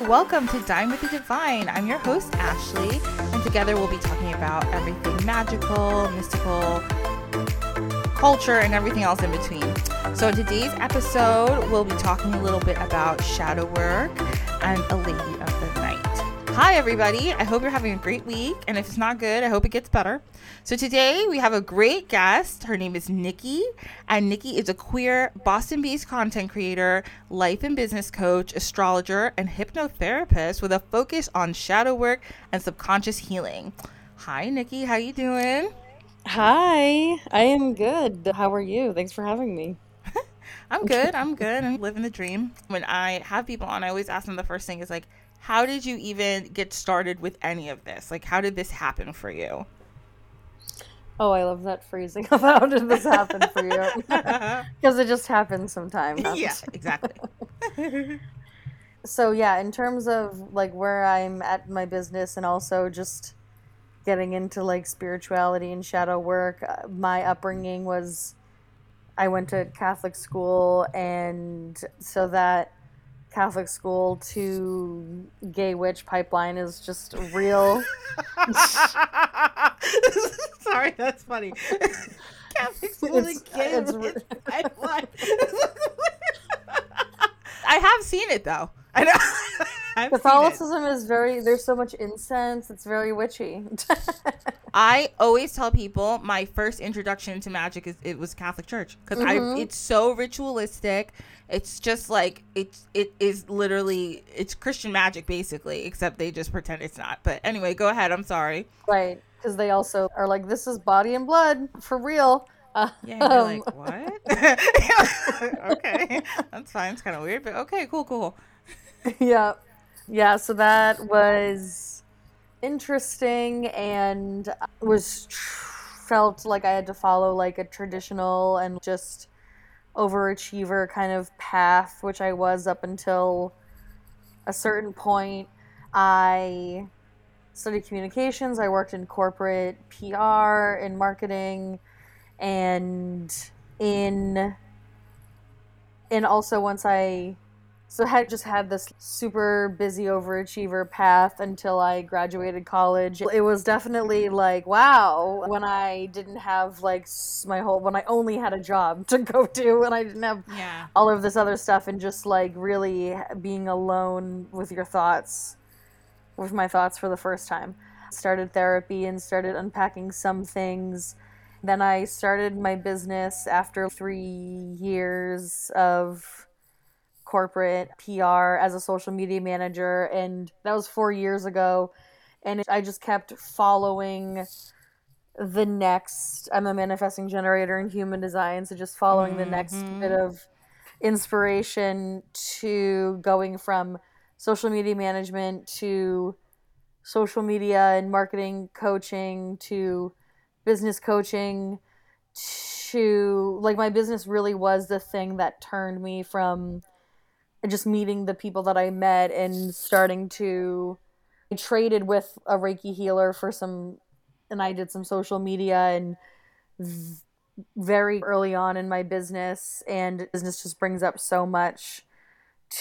Welcome to Dine with the Divine. I'm your host, Ashley, and together we'll be talking about everything magical, mystical, culture, and everything else in between. So, in today's episode, we'll be talking a little bit about shadow work and a lady. Hi, everybody. I hope you're having a great week. And if it's not good, I hope it gets better. So, today we have a great guest. Her name is Nikki. And Nikki is a queer, Boston based content creator, life and business coach, astrologer, and hypnotherapist with a focus on shadow work and subconscious healing. Hi, Nikki. How are you doing? Hi, I am good. How are you? Thanks for having me. I'm good. I'm good. I'm living the dream. When I have people on, I always ask them the first thing is like, how did you even get started with any of this? Like, how did this happen for you? Oh, I love that phrasing of how did this happen for you? Because it just happens sometimes. yeah, exactly. so, yeah, in terms of like where I'm at my business and also just getting into like spirituality and shadow work, uh, my upbringing was I went to Catholic school, and so that Catholic school to gay witch pipeline is just real. Sorry, that's funny. Catholic school to gay witch pipeline. I have seen it though. I know. Catholicism is very there's so much incense, it's very witchy. I always tell people my first introduction to magic is it was Catholic Church because mm-hmm. I it's so ritualistic. It's just like it's it is literally it's Christian magic basically, except they just pretend it's not. But anyway, go ahead. I'm sorry. Right, because they also are like this is body and blood for real. Yeah, you're um, like what? okay, that's fine. It's kind of weird, but okay, cool, cool. yeah, yeah. So that was interesting and was felt like I had to follow like a traditional and just overachiever kind of path, which I was up until a certain point. I studied communications, I worked in corporate PR and marketing and in and also once I so I had just had this super busy overachiever path until I graduated college. It was definitely like, wow, when I didn't have like my whole, when I only had a job to go to and I didn't have yeah. all of this other stuff and just like really being alone with your thoughts, with my thoughts for the first time. Started therapy and started unpacking some things. Then I started my business after three years of corporate PR as a social media manager, and that was four years ago. And I just kept following the next. I'm a manifesting generator in human design, so just following mm-hmm. the next mm-hmm. bit of inspiration to going from social media management to social media and marketing coaching to business coaching to like my business really was the thing that turned me from just meeting the people that I met and starting to I traded with a Reiki healer for some and I did some social media and very early on in my business and business just brings up so much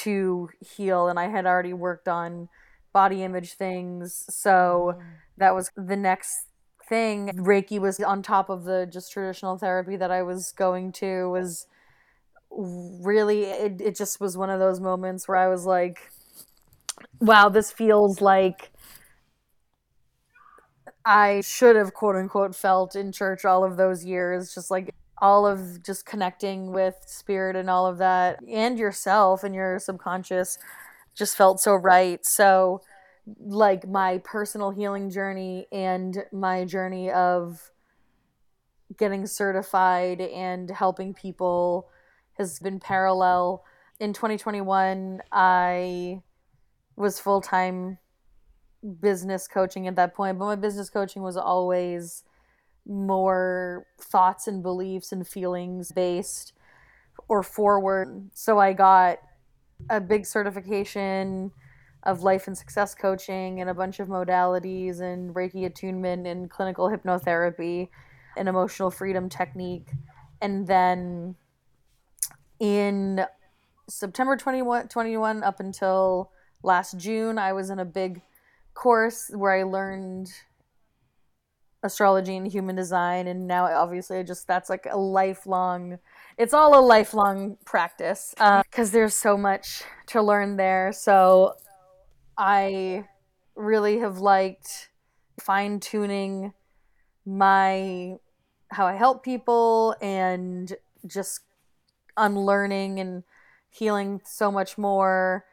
to heal and I had already worked on body image things so mm. that was the next thing. Reiki was on top of the just traditional therapy that I was going to was really it, it just was one of those moments where I was like wow this feels like I should have quote unquote felt in church all of those years just like all of just connecting with spirit and all of that and yourself and your subconscious just felt so right. So like my personal healing journey and my journey of getting certified and helping people has been parallel. In 2021, I was full time business coaching at that point, but my business coaching was always more thoughts and beliefs and feelings based or forward. So I got a big certification of life and success coaching and a bunch of modalities and Reiki attunement and clinical hypnotherapy and emotional freedom technique. And then in September 21, 21 up until last June, I was in a big course where I learned astrology and human design. And now obviously I just that's like a lifelong it's all a lifelong practice because uh, there's so much to learn there. So I really have liked fine tuning my how I help people and just unlearning and healing so much more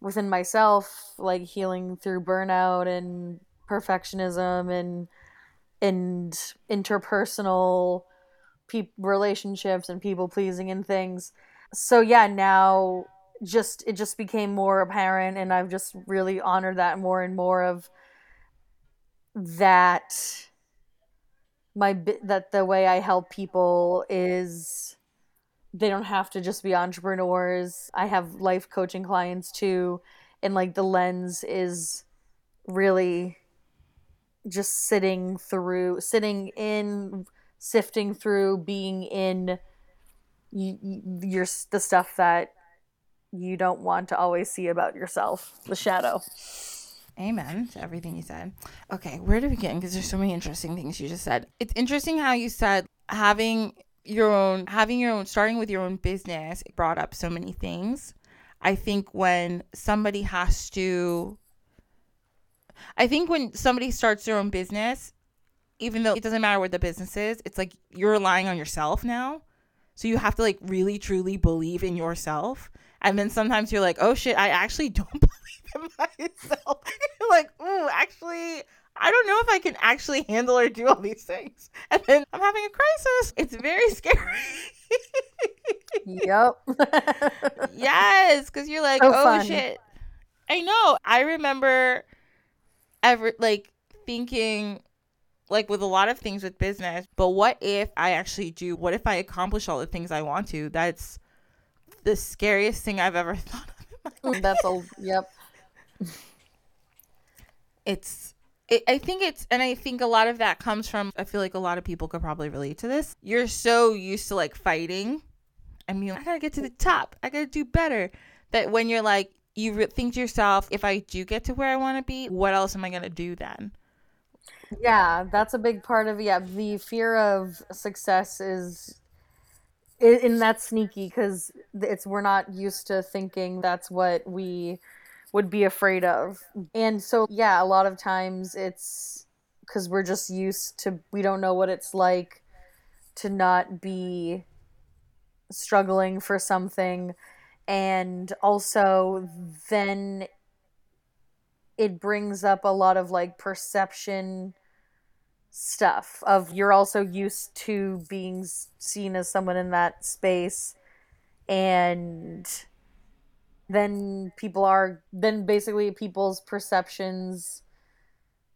within myself, like healing through burnout and perfectionism and and interpersonal pe- relationships and people pleasing and things. So yeah, now just it just became more apparent and I've just really honored that more and more of that my that the way I help people is they don't have to just be entrepreneurs. I have life coaching clients too and like the lens is really just sitting through sitting in sifting through being in your the stuff that you don't want to always see about yourself the shadow Amen to everything you said. Okay, where to begin? Because there's so many interesting things you just said. It's interesting how you said having your own, having your own, starting with your own business it brought up so many things. I think when somebody has to, I think when somebody starts their own business, even though it doesn't matter what the business is, it's like you're relying on yourself now. So you have to like really truly believe in yourself. And then sometimes you're like, oh shit, I actually don't believe in myself. you're like, ooh, actually, I don't know if I can actually handle or do all these things. And then I'm having a crisis. It's very scary. yep. yes, because you're like, so oh fun. shit. I know. I remember ever like thinking like with a lot of things with business, but what if I actually do? What if I accomplish all the things I want to? That's the scariest thing I've ever thought of. That's a yep. It's it, I think it's, and I think a lot of that comes from, I feel like a lot of people could probably relate to this. You're so used to like fighting. I mean, I gotta get to the top. I gotta do better. That when you're like, you think to yourself, if I do get to where I wanna be, what else am I gonna do then? Yeah, that's a big part of yeah. The fear of success is, and that's sneaky because it's we're not used to thinking that's what we would be afraid of, and so yeah, a lot of times it's because we're just used to we don't know what it's like to not be struggling for something. And also then it brings up a lot of like perception stuff of you're also used to being seen as someone in that space and then people are then basically people's perceptions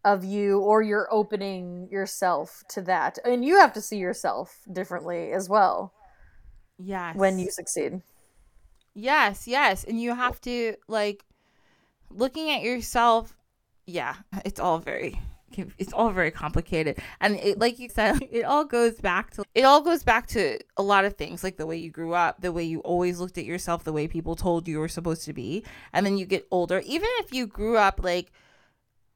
of you or you're opening yourself to that. And you have to see yourself differently as well yes when you succeed. Yes yes. And you have to like looking at yourself, yeah, it's all very it's all very complicated. And it, like you said it all goes back to it all goes back to a lot of things like the way you grew up the way you always looked at yourself the way people told you were supposed to be. And then you get older. Even if you grew up like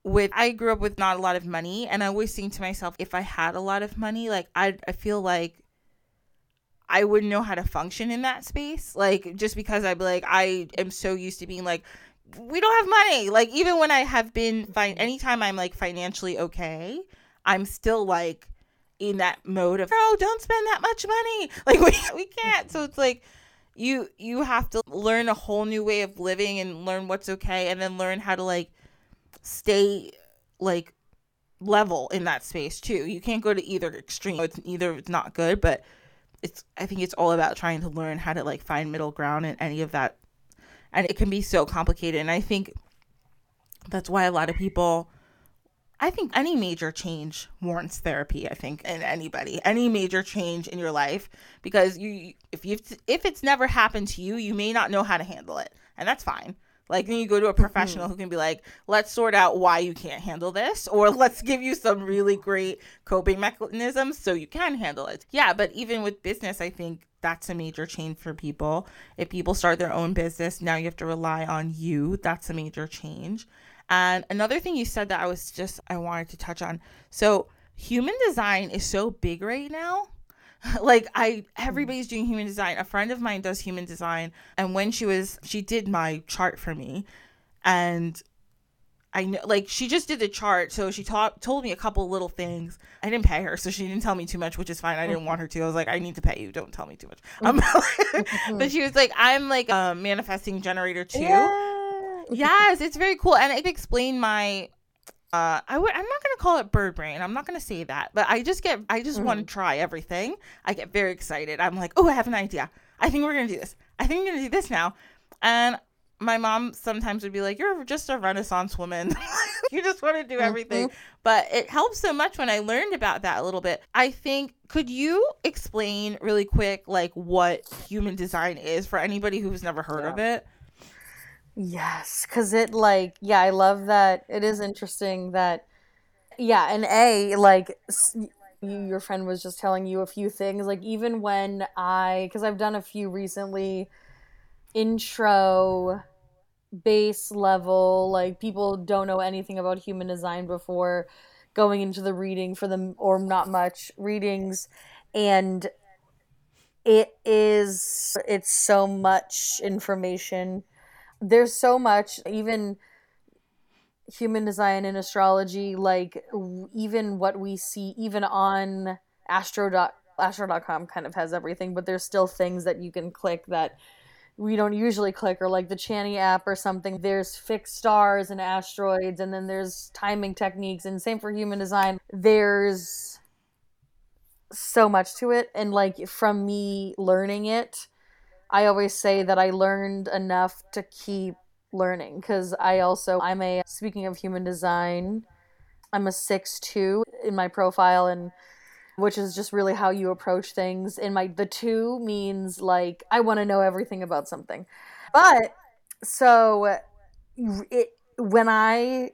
with I grew up with not a lot of money. And I always think to myself if I had a lot of money like I I feel like I wouldn't know how to function in that space. Like just because I'd be like I am so used to being like we don't have money. Like even when I have been fine, anytime I'm like financially okay, I'm still like in that mode of oh, don't spend that much money. Like we we can't. So it's like you you have to learn a whole new way of living and learn what's okay, and then learn how to like stay like level in that space too. You can't go to either extreme. It's either it's not good, but it's I think it's all about trying to learn how to like find middle ground in any of that and it can be so complicated and i think that's why a lot of people I think any major change warrants therapy. I think in anybody, any major change in your life, because you, if you, if it's never happened to you, you may not know how to handle it, and that's fine. Like then you go to a professional mm-hmm. who can be like, let's sort out why you can't handle this, or let's give you some really great coping mechanisms so you can handle it. Yeah, but even with business, I think that's a major change for people. If people start their own business, now you have to rely on you. That's a major change. And another thing you said that I was just I wanted to touch on. So human design is so big right now like I everybody's doing human design. A friend of mine does human design and when she was she did my chart for me and I know like she just did the chart so she taught told me a couple little things. I didn't pay her so she didn't tell me too much which is fine. I didn't want her to. I was like I need to pay you. Don't tell me too much. Um, but she was like I'm like a manifesting generator too. Yeah. yes, it's very cool and it explained my uh I would I'm not gonna call it bird brain. I'm not gonna say that, but I just get I just mm-hmm. want to try everything. I get very excited. I'm like, oh, I have an idea. I think we're gonna do this. I think we're gonna do this now. And my mom sometimes would be like, You're just a renaissance woman. you just want to do everything. Mm-hmm. But it helps so much when I learned about that a little bit. I think could you explain really quick like what human design is for anybody who's never heard yeah. of it? Yes, because it like yeah, I love that. It is interesting that yeah, and a like you, your friend was just telling you a few things. Like even when I because I've done a few recently, intro, base level. Like people don't know anything about human design before going into the reading for them or not much readings, and it is it's so much information there's so much even human design and astrology like even what we see even on astro astro.com kind of has everything but there's still things that you can click that we don't usually click or like the Chani app or something there's fixed stars and asteroids and then there's timing techniques and same for human design there's so much to it and like from me learning it I always say that I learned enough to keep learning because I also I'm a speaking of human design, I'm a six two in my profile and which is just really how you approach things. In my the two means like I want to know everything about something. But so it when I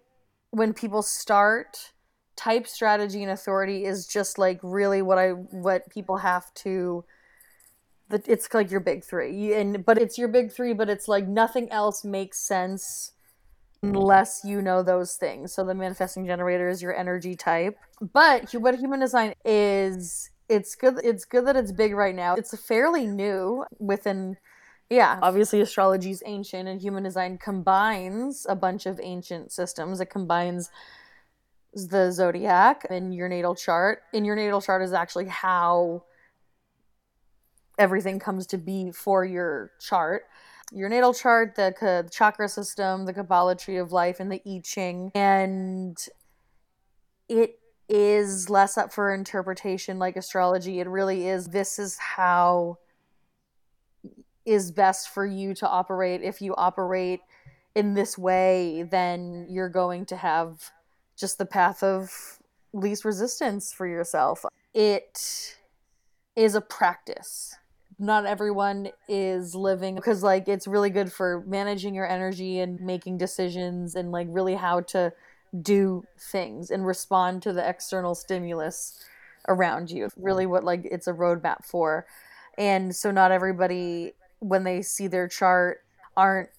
when people start type strategy and authority is just like really what I what people have to it's like your big three and but it's your big three but it's like nothing else makes sense unless you know those things. So the manifesting generator is your energy type. But what human design is it's good it's good that it's big right now. It's fairly new within yeah. Obviously astrology is ancient and human design combines a bunch of ancient systems. It combines the zodiac and your natal chart. And your natal chart is actually how everything comes to be for your chart your natal chart, the, chakra system, the Kabbalah tree of life, and the I Ching. And it is less up for interpretation like astrology. It really is. This is how is best for you to operate. If you operate in this way, then you're going to have just the path of least resistance for yourself. It is a practice not everyone is living because like it's really good for managing your energy and making decisions and like really how to do things and respond to the external stimulus around you. Really what like it's a roadmap for. And so not everybody when they see their chart aren't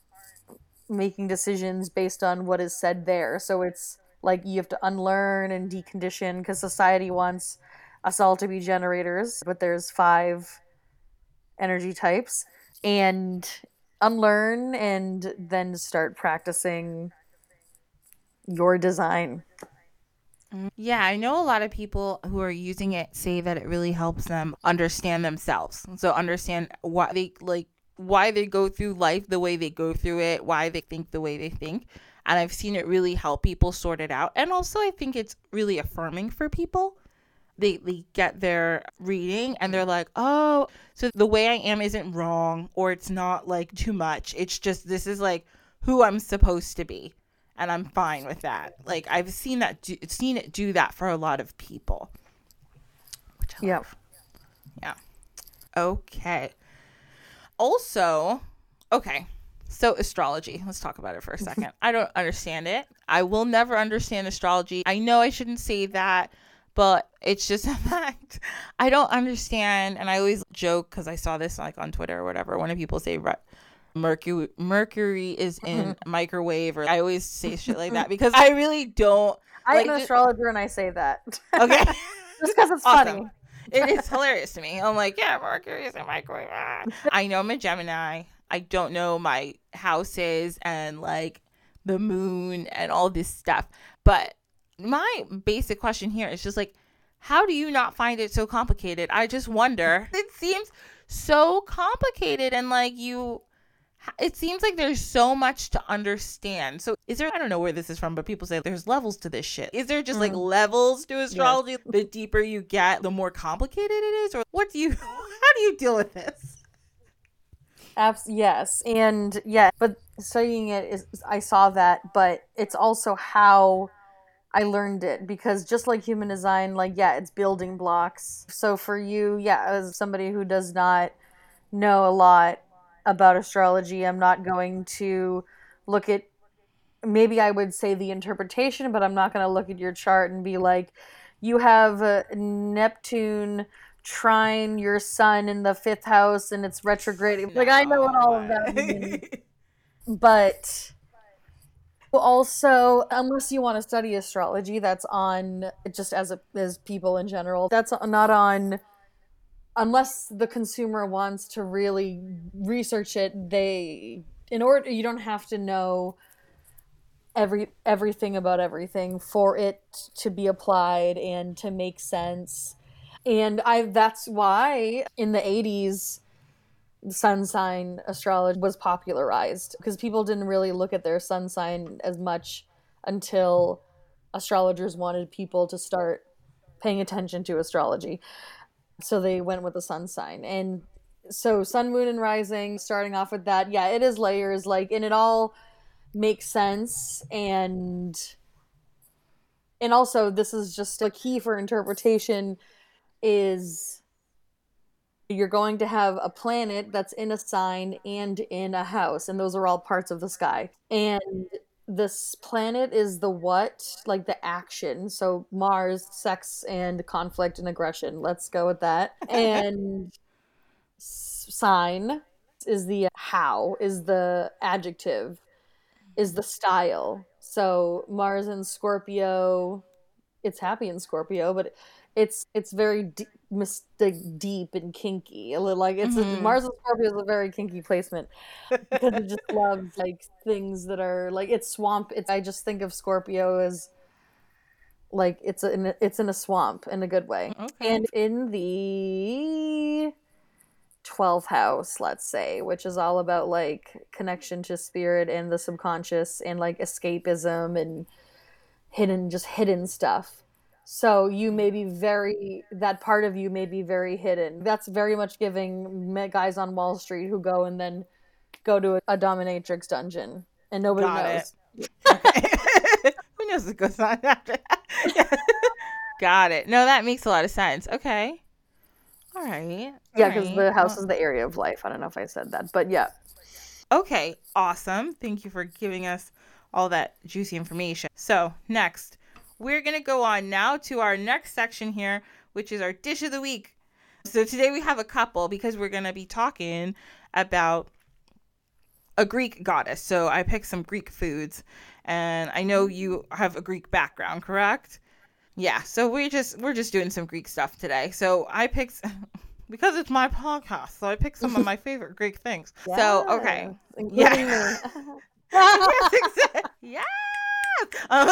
making decisions based on what is said there. So it's like you have to unlearn and decondition because society wants us all to be generators but there's five energy types and unlearn and then start practicing your design. Mm, yeah, I know a lot of people who are using it say that it really helps them understand themselves. So understand why they like why they go through life the way they go through it, why they think the way they think. And I've seen it really help people sort it out. And also I think it's really affirming for people they, they get their reading and they're mm-hmm. like, oh, so the way I am isn't wrong or it's not like too much. It's just this is like who I'm supposed to be. And I'm fine with that. Like I've seen that, do, seen it do that for a lot of people. Which I yeah. Yeah. Okay. Also, okay. So, astrology, let's talk about it for a second. I don't understand it. I will never understand astrology. I know I shouldn't say that, but it's just a fact. I don't understand. And I always joke because I saw this like on Twitter or whatever. When people say Mercury Mercury is in microwave, or I always say shit like that because I really don't. I'm like, an astrologer and I say that. Okay. just because it's awesome. funny. it is hilarious to me. I'm like, yeah, Mercury is in microwave. Ah. I know I'm a Gemini. I don't know my houses and like the moon and all this stuff. But my basic question here is just like, how do you not find it so complicated? I just wonder. It seems so complicated and like you it seems like there's so much to understand. So is there I don't know where this is from, but people say there's levels to this shit. Is there just mm. like levels to astrology? Yes. The deeper you get, the more complicated it is? Or what do you how do you deal with this? Abs- yes. And yeah, but studying it is I saw that, but it's also how I learned it because just like human design, like yeah, it's building blocks. So for you, yeah, as somebody who does not know a lot about astrology, I'm not going to look at maybe I would say the interpretation, but I'm not going to look at your chart and be like you have uh, Neptune trine your sun in the fifth house and it's retrograde. Like I know what all of that means. but also, unless you want to study astrology, that's on just as a, as people in general. That's not on unless the consumer wants to really research it. They in order you don't have to know every everything about everything for it to be applied and to make sense and I that's why in the 80s sun sign astrology was popularized because people didn't really look at their sun sign as much until astrologers wanted people to start paying attention to astrology. So they went with the sun sign. And so sun, moon, and rising, starting off with that, yeah, it is layers, like, and it all makes sense. And and also this is just a key for interpretation is you're going to have a planet that's in a sign and in a house, and those are all parts of the sky. And this planet is the what, like the action. So Mars, sex and conflict and aggression. Let's go with that. And sign is the how, is the adjective, is the style. So Mars and Scorpio, it's happy in Scorpio, but it's it's very d- deep and kinky. Like it's mm-hmm. a, Mars and Scorpio is a very kinky placement because it just loves like things that are like it's swamp. It's I just think of Scorpio as like it's a, it's in a swamp in a good way. Okay. And in the 12th house, let's say, which is all about like connection to spirit and the subconscious and like escapism and hidden just hidden stuff so you may be mm-hmm. very, that part of you may be very hidden. That's very much giving guys on Wall Street who go and then go to a, dominatrix dungeon and nobody Got knows. who knows what goes on after that? Got it. No, that makes a lot of sense. Okay. All right. Yeah, because right. the house well, is the area of life. I don't know if I said that, but yeah. Okay, awesome. Thank you for giving us all that juicy information. So, next, we're going to go on now to our next section here, which is our dish of the week. So today we have a couple because we're going to be talking about a Greek goddess. So I picked some Greek foods and I know you have a Greek background, correct? Yeah, so we just we're just doing some Greek stuff today. So I picked because it's my podcast, so I picked some of my favorite Greek things. Yeah, so okay, yeah, yes, exactly. yeah. Um,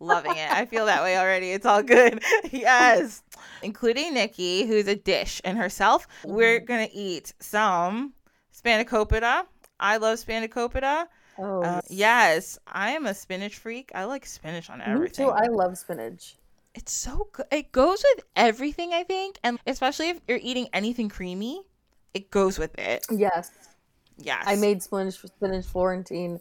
Loving it. I feel that way already. It's all good. yes. Including Nikki, who's a dish and herself. We're mm-hmm. going to eat some spanakopita. I love spanakopita. Oh. Uh, yes, I am a spinach freak. I like spinach on everything. Me too. I love spinach. It's so good. It goes with everything, I think. And especially if you're eating anything creamy, it goes with it. Yes. Yes. I made spinach spinach Florentine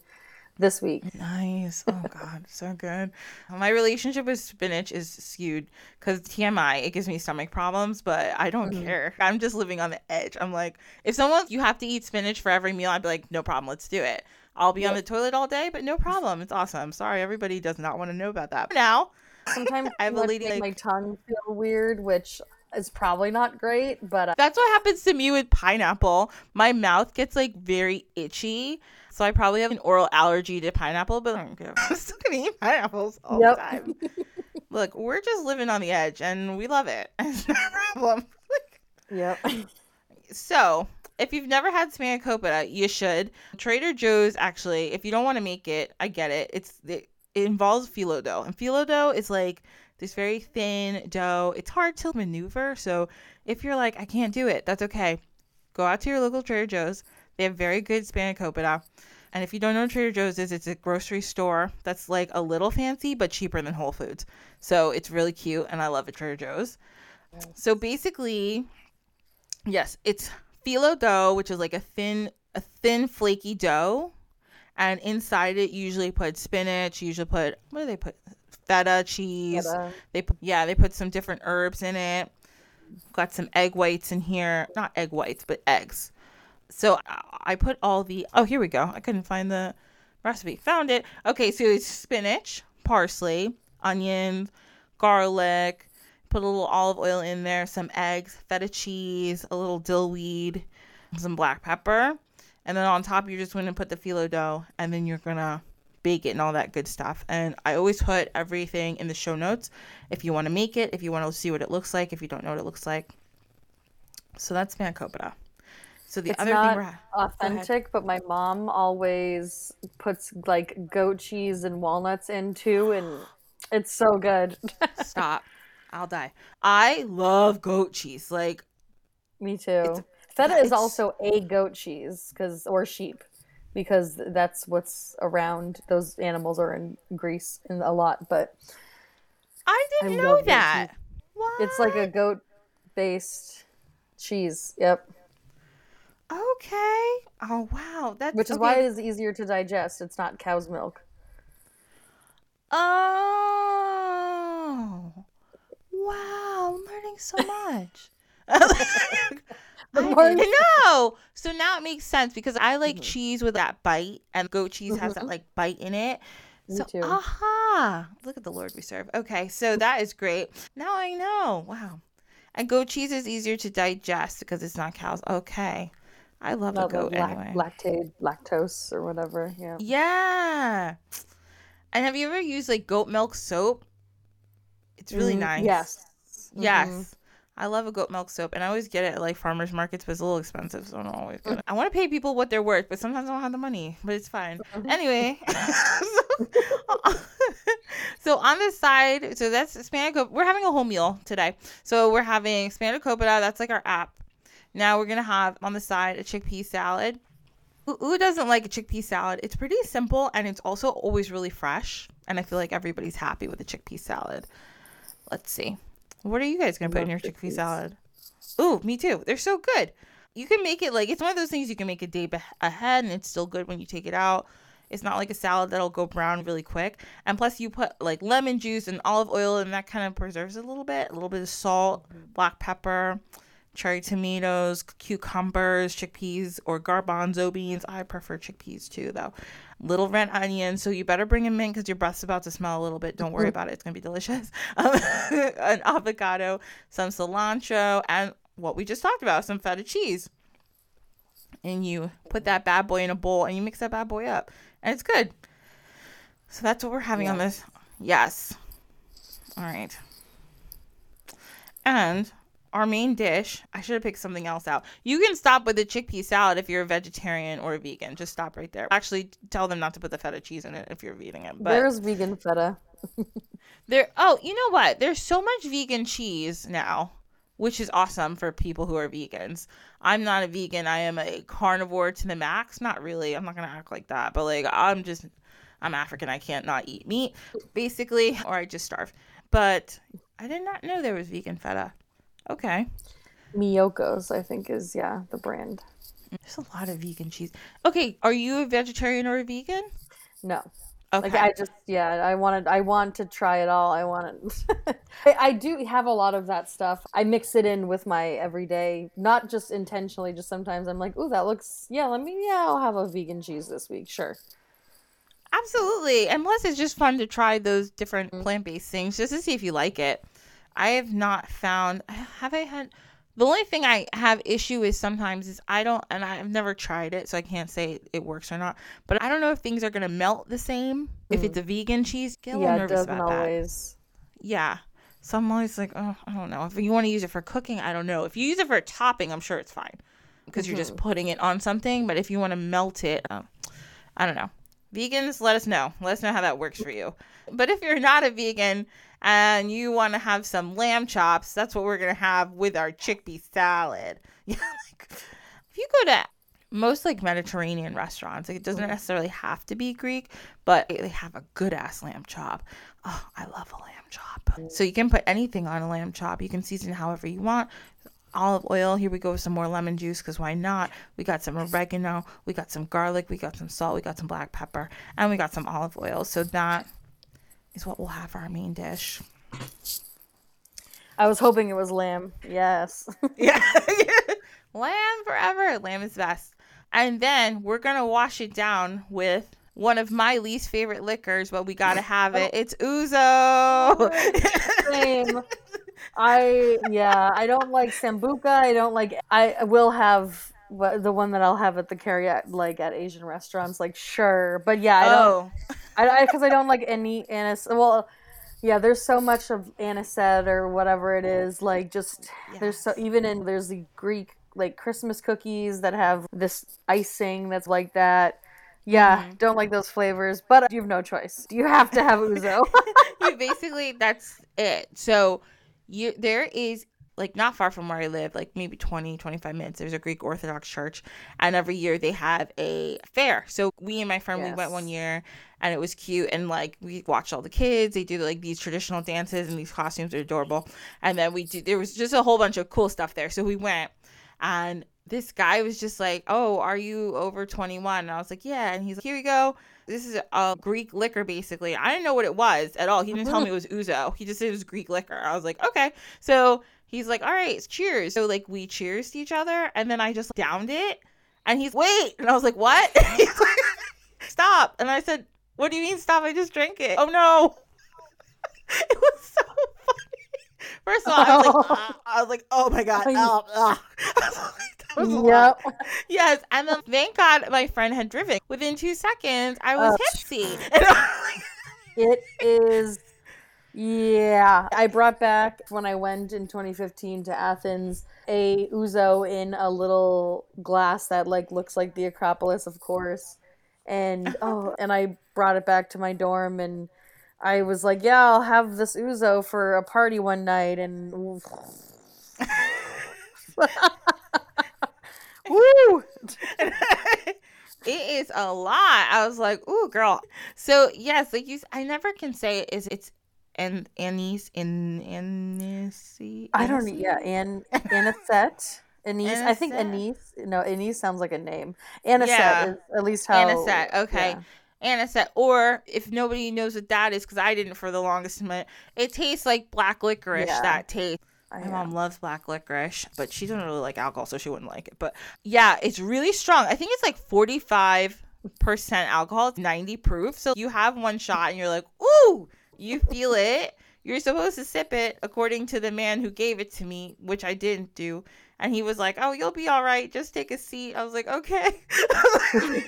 this week. Nice. Oh God, so good. My relationship with spinach is skewed because TMI. It gives me stomach problems, but I don't Mhm. care. I'm just living on the edge. I'm like, if someone you have to eat spinach for every meal, I'd be like, no problem, let's do it. I'll be on the toilet all day, but no problem. It's awesome. Sorry, everybody does not want to know about that. Now, Sometimes I have a lady like my tongue feel weird, which is probably not great, but uh, That's what happens to me with pineapple. My mouth gets like very itchy. So I probably have an oral allergy to pineapple, but I don't care. I'm still gonna eat pineapples all Yep. the time. Look, we're just living on the edge and we love it. It's no problem. yep. So if you've never had spanakopita, you should. Trader Joe's actually, if you don't want to make it, I get it. It's it, it involves phyllo dough. And phyllo dough is like this very thin dough. It's hard to maneuver. So if you're like, I can't do it, that's okay. Go out to your local Trader Joe's. They have very good spanakopita. And if you don't know what Trader Joe's is, it's a grocery store that's like a little fancy but cheaper than Whole Foods. So it's really cute and I love it Trader Joe's. So basically, yes, it's phyllo dough, which is like a thin a thin flaky dough. And inside it you usually put spinach, you usually put what do they put? Feta cheese. Uh, They put yeah, they put some different herbs in it. Got some egg whites in here. Not egg whites, but eggs. So I- put all the Oh, here we go. I couldn't find the recipe. Found it. Okay, so it's spinach, parsley, onions, garlic, put a little olive oil in there, some eggs, feta cheese, a little dill weed, some black pepper. And then on top you're just going to put the phyllo dough and then you're going to bake it and all that good stuff. And I always put everything in the show notes if you want to make it, if you want to see what it looks like, if you don't know what it looks like. So that's Spanakopita. So the It's other not thing we're authentic, but my mom always puts like goat cheese and walnuts in too, and it's so good. stop. I'll die. I love goat cheese. Like Me too. Feta is also a goat cheese, because or sheep, because that's what's around. Those animals are in Greece in a lot, but I didn't I know that. it's like a goat-based cheese. Yep. okay. Oh wow, that's Which is okay. why it is easier to digest. It's not cow's milk. Oh, wow! I'm learning so much. The I more know. So now it makes sense because I like Mhm. cheese with that bite, and goat cheese has that Mhm. like bite in it. Me So, too. aha! Look at the Lord we serve. Okay, so that is great. Now I know. Wow. And goat cheese is easier to digest because it's not cows. Okay. I love a goat lac- anyway. lactate, lactose, or whatever. Yeah. Yeah. And have you ever used like goat milk soap? It's really Mm, nice. Yes. Yes. Mhm. I love a goat milk soap, and I always get it at like farmers markets, but it's a little expensive, so I don't always get it. I want to pay people what they're worth, but sometimes I don't have the money, but it's fine. Mhm. Anyway, so, so on this side, so that's Spanakopita. We're having a whole meal today. So we're having Spanakopita. That's like our app. Now we're gonna have on the side a chickpea salad. Who, who doesn't like a chickpea salad? It's pretty simple, and it's also always really fresh. And I feel like everybody's happy with a chickpea salad. Let's see. What are you guys gonna put in your chickpea salad? Ooh, me too. They're so good. You can make it like it's one of those things you can make a day beh- ahead, and it's still good when you take it out. It's not like a salad that'll go brown really quick. And plus, you put like lemon juice and olive oil, and that kind of preserves it a little bit. A little bit of salt, mm-hmm. black pepper, cherry tomatoes, cucumbers, chickpeas, or garbanzo beans. I prefer chickpeas too, though. Little red onion. So you better bring them in because your breath's about to smell a little bit. Don't worry about it. It's going to be delicious. Um, an avocado, some cilantro, and what we just talked about, some feta cheese. And you put that bad boy in a bowl and you mix that bad boy up. And it's good. So that's what we're having on this. Yes. All right. And our main dish, I should have picked something else out. You can stop with the chickpea salad if you're a vegetarian or a vegan. Just stop right there. Actually, tell them not to put the feta cheese in it if you're eating it. But There's vegan feta. there oh, you know what? There's so much vegan cheese now, which is awesome for people who are vegans. I'm not a vegan. I am a carnivore to the max. Not really. I'm not going to act like that, but like I'm just I'm African. I can't not eat meat basically or I just starve. But I did not know there was vegan feta. Okay. Miyoko's, I think, is yeah the brand. There's a lot of vegan cheese. Okay, are you a vegetarian or a vegan? No. Okay. Like I just yeah, I wanted I want to try it all. I want to I, I do have a lot of that stuff. I mix it in with my everyday, not just intentionally, just sometimes I'm like, "Ooh, that looks yeah, let me yeah, I'll have a vegan cheese this week." Sure. Absolutely. And plus, it's just fun to try those different Mm. plant based things just to see if you like it. I have not found, have I had, the only thing I have issue is sometimes is I don't, and I've never tried it, so I can't say it works or not, but I don't know if things are going to melt the same if Mm. it's a vegan cheese. Get a little yeah, nervous about that. Yeah. So I'm always like, oh, I don't know. If you want to use it for cooking, I don't know. If you use it for topping, I'm sure it's fine because you're just putting it on something. But if you want to melt it, uh, I don't know. Vegans, let us know. Let us know how that works for you. But if you're not a vegan and you want to have some lamb chops, that's what we're going to have with our chickpea salad. Yeah. Like, if you go to most like Mediterranean restaurants, like it doesn't mm. necessarily have to be Greek, but they have a good ass lamb chop. Oh, I love a lamb chop. Mm. So you can put anything on a lamb chop. You can season however you want. Olive oil. Here we go with some more lemon juice because why not? We got some oregano. We got some garlic. We got some salt. We got some black pepper. And we got some olive oil. So that is what we'll have for our main dish. I was hoping it was lamb. Yes. Yeah. lamb forever. Lamb is best. And then we're going to wash it down with one of my least favorite liquors, but we got to have it. It's ouzo. Same. I yeah, I don't like sambuca. I don't like. I will have wha- the one that I'll have at the carry at like at Asian restaurants. Like sure, but yeah, I don't. oh. I because I, don't like any anis. Well, yeah, there's so much of anisette or whatever it is. Like just there's so even in there's the Greek like Christmas cookies that have this icing that's like that. Yeah, Mm-hmm. don't like those flavors, but you have no choice. You have to have ouzo. you basically that's it so you there is like not far from where i live like maybe 20 25 minutes there's a greek orthodox church and every year they have a fair so we and my friend we went one year and it was cute and like we watched all the kids they do like these traditional dances and these costumes are adorable and then we did there was just a whole bunch of cool stuff there so we went and this guy was just like oh are you over 21 and i was like yeah and he's like here you go this is a Greek liquor, basically. I didn't know what it was at all. He didn't tell me it was ouzo. He just said it was Greek liquor. I was like, okay. So he's like, all right, cheers. So like we cheers to each other, and then I just downed it, and he's wait, and I was like, what? Like, stop. And I said, what do you mean stop? I just drank it. Oh no. it was so funny. First of all, I was like, ah. I was like, oh my god. Oh. I was like, that was a lot. yep. Yes, and then thank God my friend had driven. Within two seconds, I was Oh. tipsy. And I was like, It is. Yeah, I brought back when I went in 2015 to Athens a ouzo in a little glass that like looks like the Acropolis, of course, and oh, and I brought it back to my dorm and I was like, yeah, I'll have this ouzo for a party one night, and woo, it is a lot. I was like, ooh, girl. So yes, like you, I never can say it is it's and anise in anise. I don't know. Yeah, An Anisette. Anise. I think Anise. No, Anise sounds like a name. Anisette Yeah. is at least how. Anisette. Okay. yeah. Anisette, or if nobody knows what that is, because I didn't for the longest minute, it tastes like black licorice. Yeah. That taste. My mom loves black licorice, but she doesn't really like alcohol, so she wouldn't like it. But yeah, it's really strong. I think it's like 45% alcohol, 90 proof. So you have one shot and you're like, ooh, you feel it. You're supposed to sip it according to the man who gave it to me, which I didn't do. And he was like, oh, you'll be all right. Just take a seat. I was like, okay. Please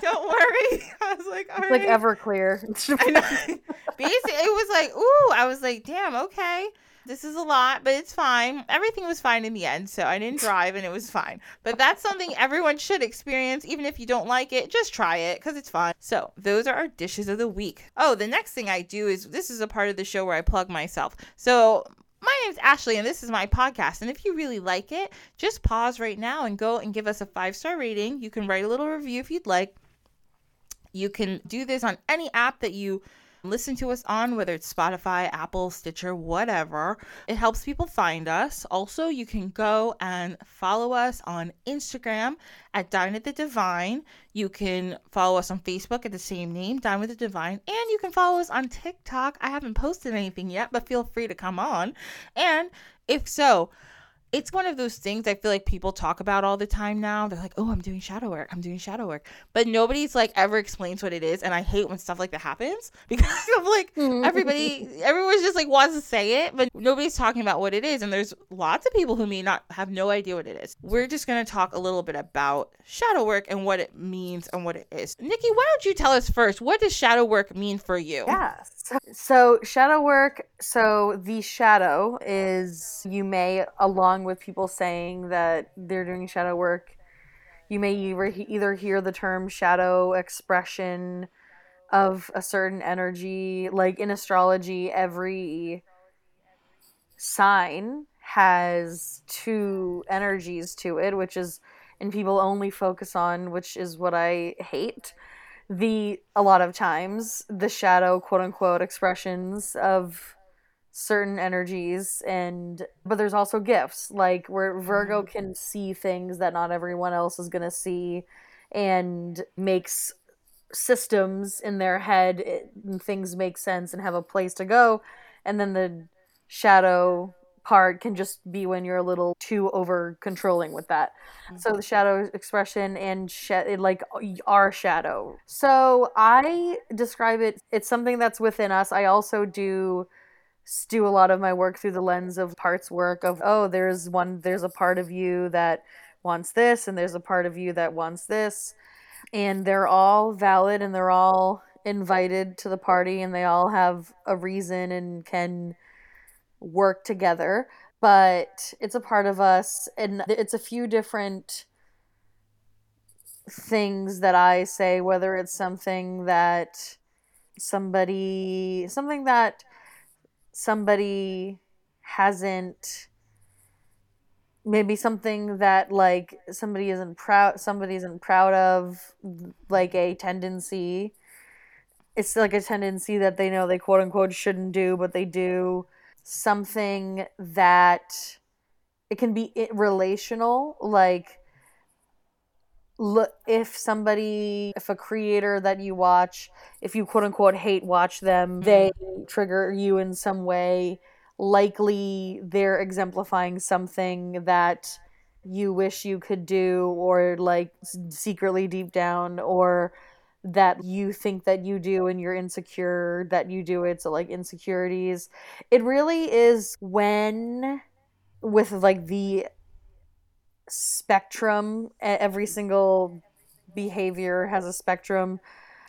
don't worry. I was like, all It's right. like Everclear. Basically, it was like, ooh, I was like, damn, okay. This is a lot, but it's fine. Everything was fine in the end, so I didn't drive and it was fine. But that's something everyone should experience, even if you don't like it. Just try it because it's fun. So, those are our dishes of the week. Oh, the next thing I do is this is a part of the show where I plug myself. So, my name's Ashley, and this is my podcast. And if you really like it, just pause right now and go and give us a five star rating. You can write a little review if you'd like. You can do this on any app that you Listen to us on whether it's Spotify, Apple, Stitcher, whatever. It helps people find us. Also, you can go and follow us on Instagram at Dine at the Divine. You can follow us on Facebook at the same name, Dine with the Divine. And you can follow us on TikTok. I haven't posted anything yet, but feel free to come on. And if so, it's one of those things I feel like people talk about all the time now. They're like, "Oh, I'm doing shadow work. I'm doing shadow work," but nobody's like ever explains what it is, and I hate when stuff like that happens because of like mm-hmm. everybody, everyone's just like wants to say it, but nobody's talking about what it is, and there's lots of people who may not have no idea what it is. We're just gonna talk a little bit about shadow work and what it means and what it is. Nikki, why don't you tell us first? What does shadow work mean for you? Yes. So, shadow work, so the shadow is you may, along with people saying that they're doing shadow work, you may either hear the term shadow expression of a certain energy. Like in astrology, every sign has two energies to it, which is, and people only focus on, which is what I hate the a lot of times the shadow quote unquote expressions of certain energies and but there's also gifts like where Virgo mm-hmm. can see things that not everyone else is going to see and makes systems in their head it, things make sense and have a place to go and then the shadow part can just be when you're a little too over controlling with that. Mm-hmm. So the shadow expression and sh- like our shadow. So I describe it. It's something that's within us. I also do do a lot of my work through the lens of parts work of oh there's one there's a part of you that wants this and there's a part of you that wants this and they're all valid and they're all invited to the party and they all have a reason and can work together, but it's a part of us and it's a few different things that I say, whether it's something that somebody, something that somebody hasn't maybe something that like somebody isn't proud somebody isn't proud of like a tendency. It's like a tendency that they know they quote unquote shouldn't do but they do something that it can be relational like look if somebody if a creator that you watch if you quote unquote hate watch them mm-hmm. they trigger you in some way likely they're exemplifying something that you wish you could do or like secretly deep down or that you think that you do and you're insecure that you do it so like insecurities. It really is when with like the spectrum every single behavior has a spectrum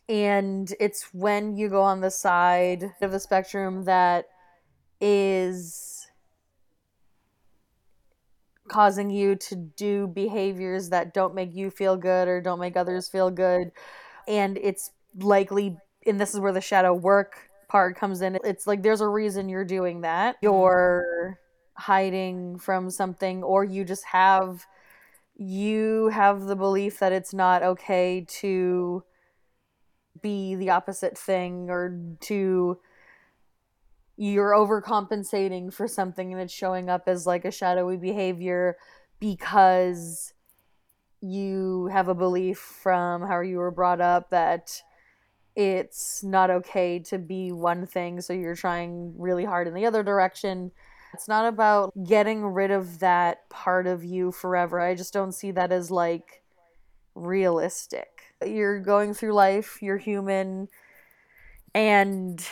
and it's when you go on the side of the spectrum that is causing you to do behaviors that don't make you feel good or don't make others feel good and it's likely and this is where the shadow work part comes in. It's like there's a reason you're doing that. You're hiding from something or you just have you have the belief that it's not okay to be the opposite thing or to you're overcompensating for something and it's showing up as like a shadowy behavior because you have a belief from how you were brought up that it's not okay to be one thing, so you're trying really hard in the other direction. It's not about getting rid of that part of you forever. I just don't see that as like realistic. You're going through life, you're human, and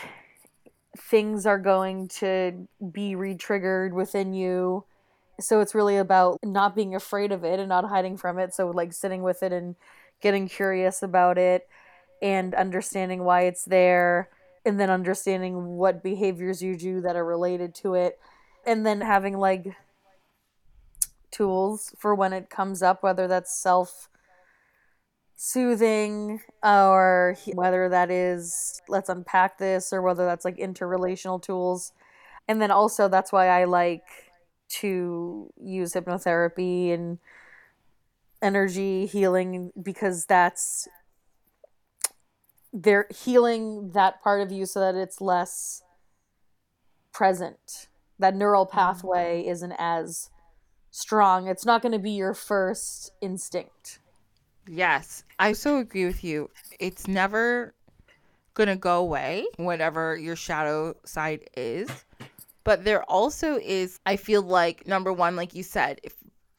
things are going to be re triggered within you so it's really about not being afraid of it and not hiding from it. So like sitting with it and getting curious about it and understanding why it's there and then understanding what behaviors you do that are related to it. And then having like tools for when it comes up whether that's self soothing or whether that is let's unpack this or whether that's like interrelational tools. And then also that's why I like to use hypnotherapy and energy healing because that's they're healing that part of you so that it's less present. That neural Mm-hmm. pathway isn't as strong. It's not going to be your first instinct. Yes, I so agree with you. It's never going to go away, whatever your shadow side is. But there also is, I feel like, number one, like you said, if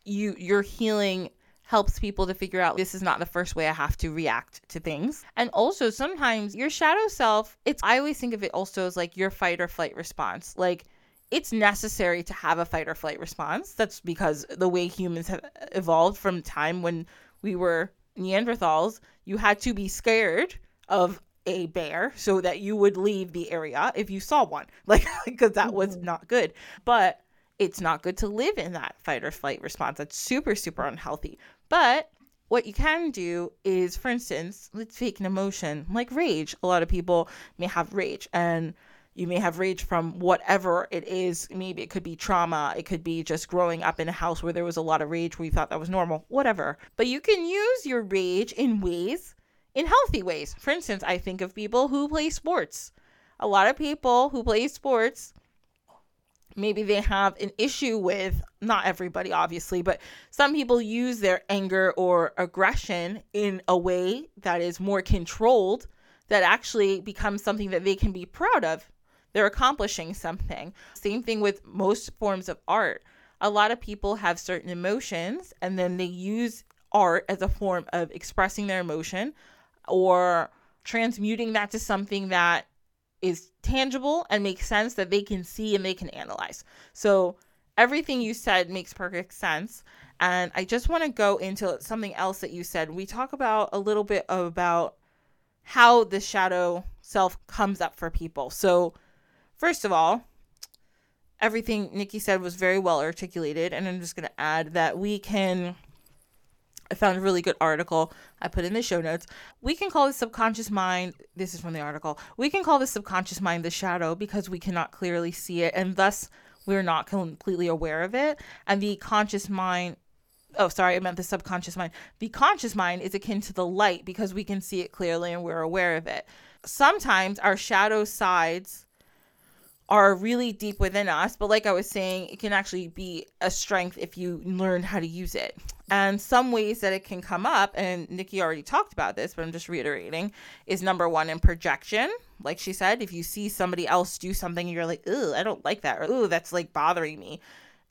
you your healing helps people to figure out this is not the first way I have to react to things. And also sometimes your shadow self, it's I always think of it also as like your fight or flight response. Like it's necessary to have a fight or flight response. That's because the way humans have evolved from time when we were Neanderthals, you had to be scared of a bear so that you would leave the area if you saw one. Like because that was Mhm. not good. But it's not good to live in that fight or flight response. That's super super unhealthy. But what you can do is for instance, let's take an emotion like rage. A lot of people may have rage and you may have rage from whatever it is. Maybe it could be trauma. It could be just growing up in a house where there was a lot of rage where you thought that was normal, whatever. But you can use your rage in ways, in healthy ways. For instance, I think of people who play sports. A lot of people who play sports, maybe they have an issue with, not everybody, obviously, but some people use their anger or aggression in a way that is more controlled that actually becomes something that they can be proud of they're accomplishing something. Same thing with most forms of art. A lot of people have certain emotions and then they use art as a form of expressing their emotion or transmuting that to something that is tangible and makes sense that they can see and they can analyze. So everything you said makes perfect sense. And I just want to go into something else that you said. We talk about a little bit about how the shadow self comes up for people. So First of all, everything Nikki said was very well articulated, and I'm just going to add that we can. I found a really good article I put in the show notes. We can call the subconscious mind, this is from the article, we can call the subconscious mind the shadow because we cannot clearly see it, and thus we're not completely aware of it. And the conscious mind, oh, sorry, I meant the subconscious mind. The conscious mind is akin to the light because we can see it clearly and we're aware of it. Sometimes our shadow sides are really deep within us. But like I was saying, it can actually be a strength if you learn how to use it. And some ways that it can come up, and Nikki already talked about this, but I'm just reiterating, is number one in projection. Like she said, if you see somebody else do something, you're like, ooh, I don't like that, or ooh, that's like bothering me.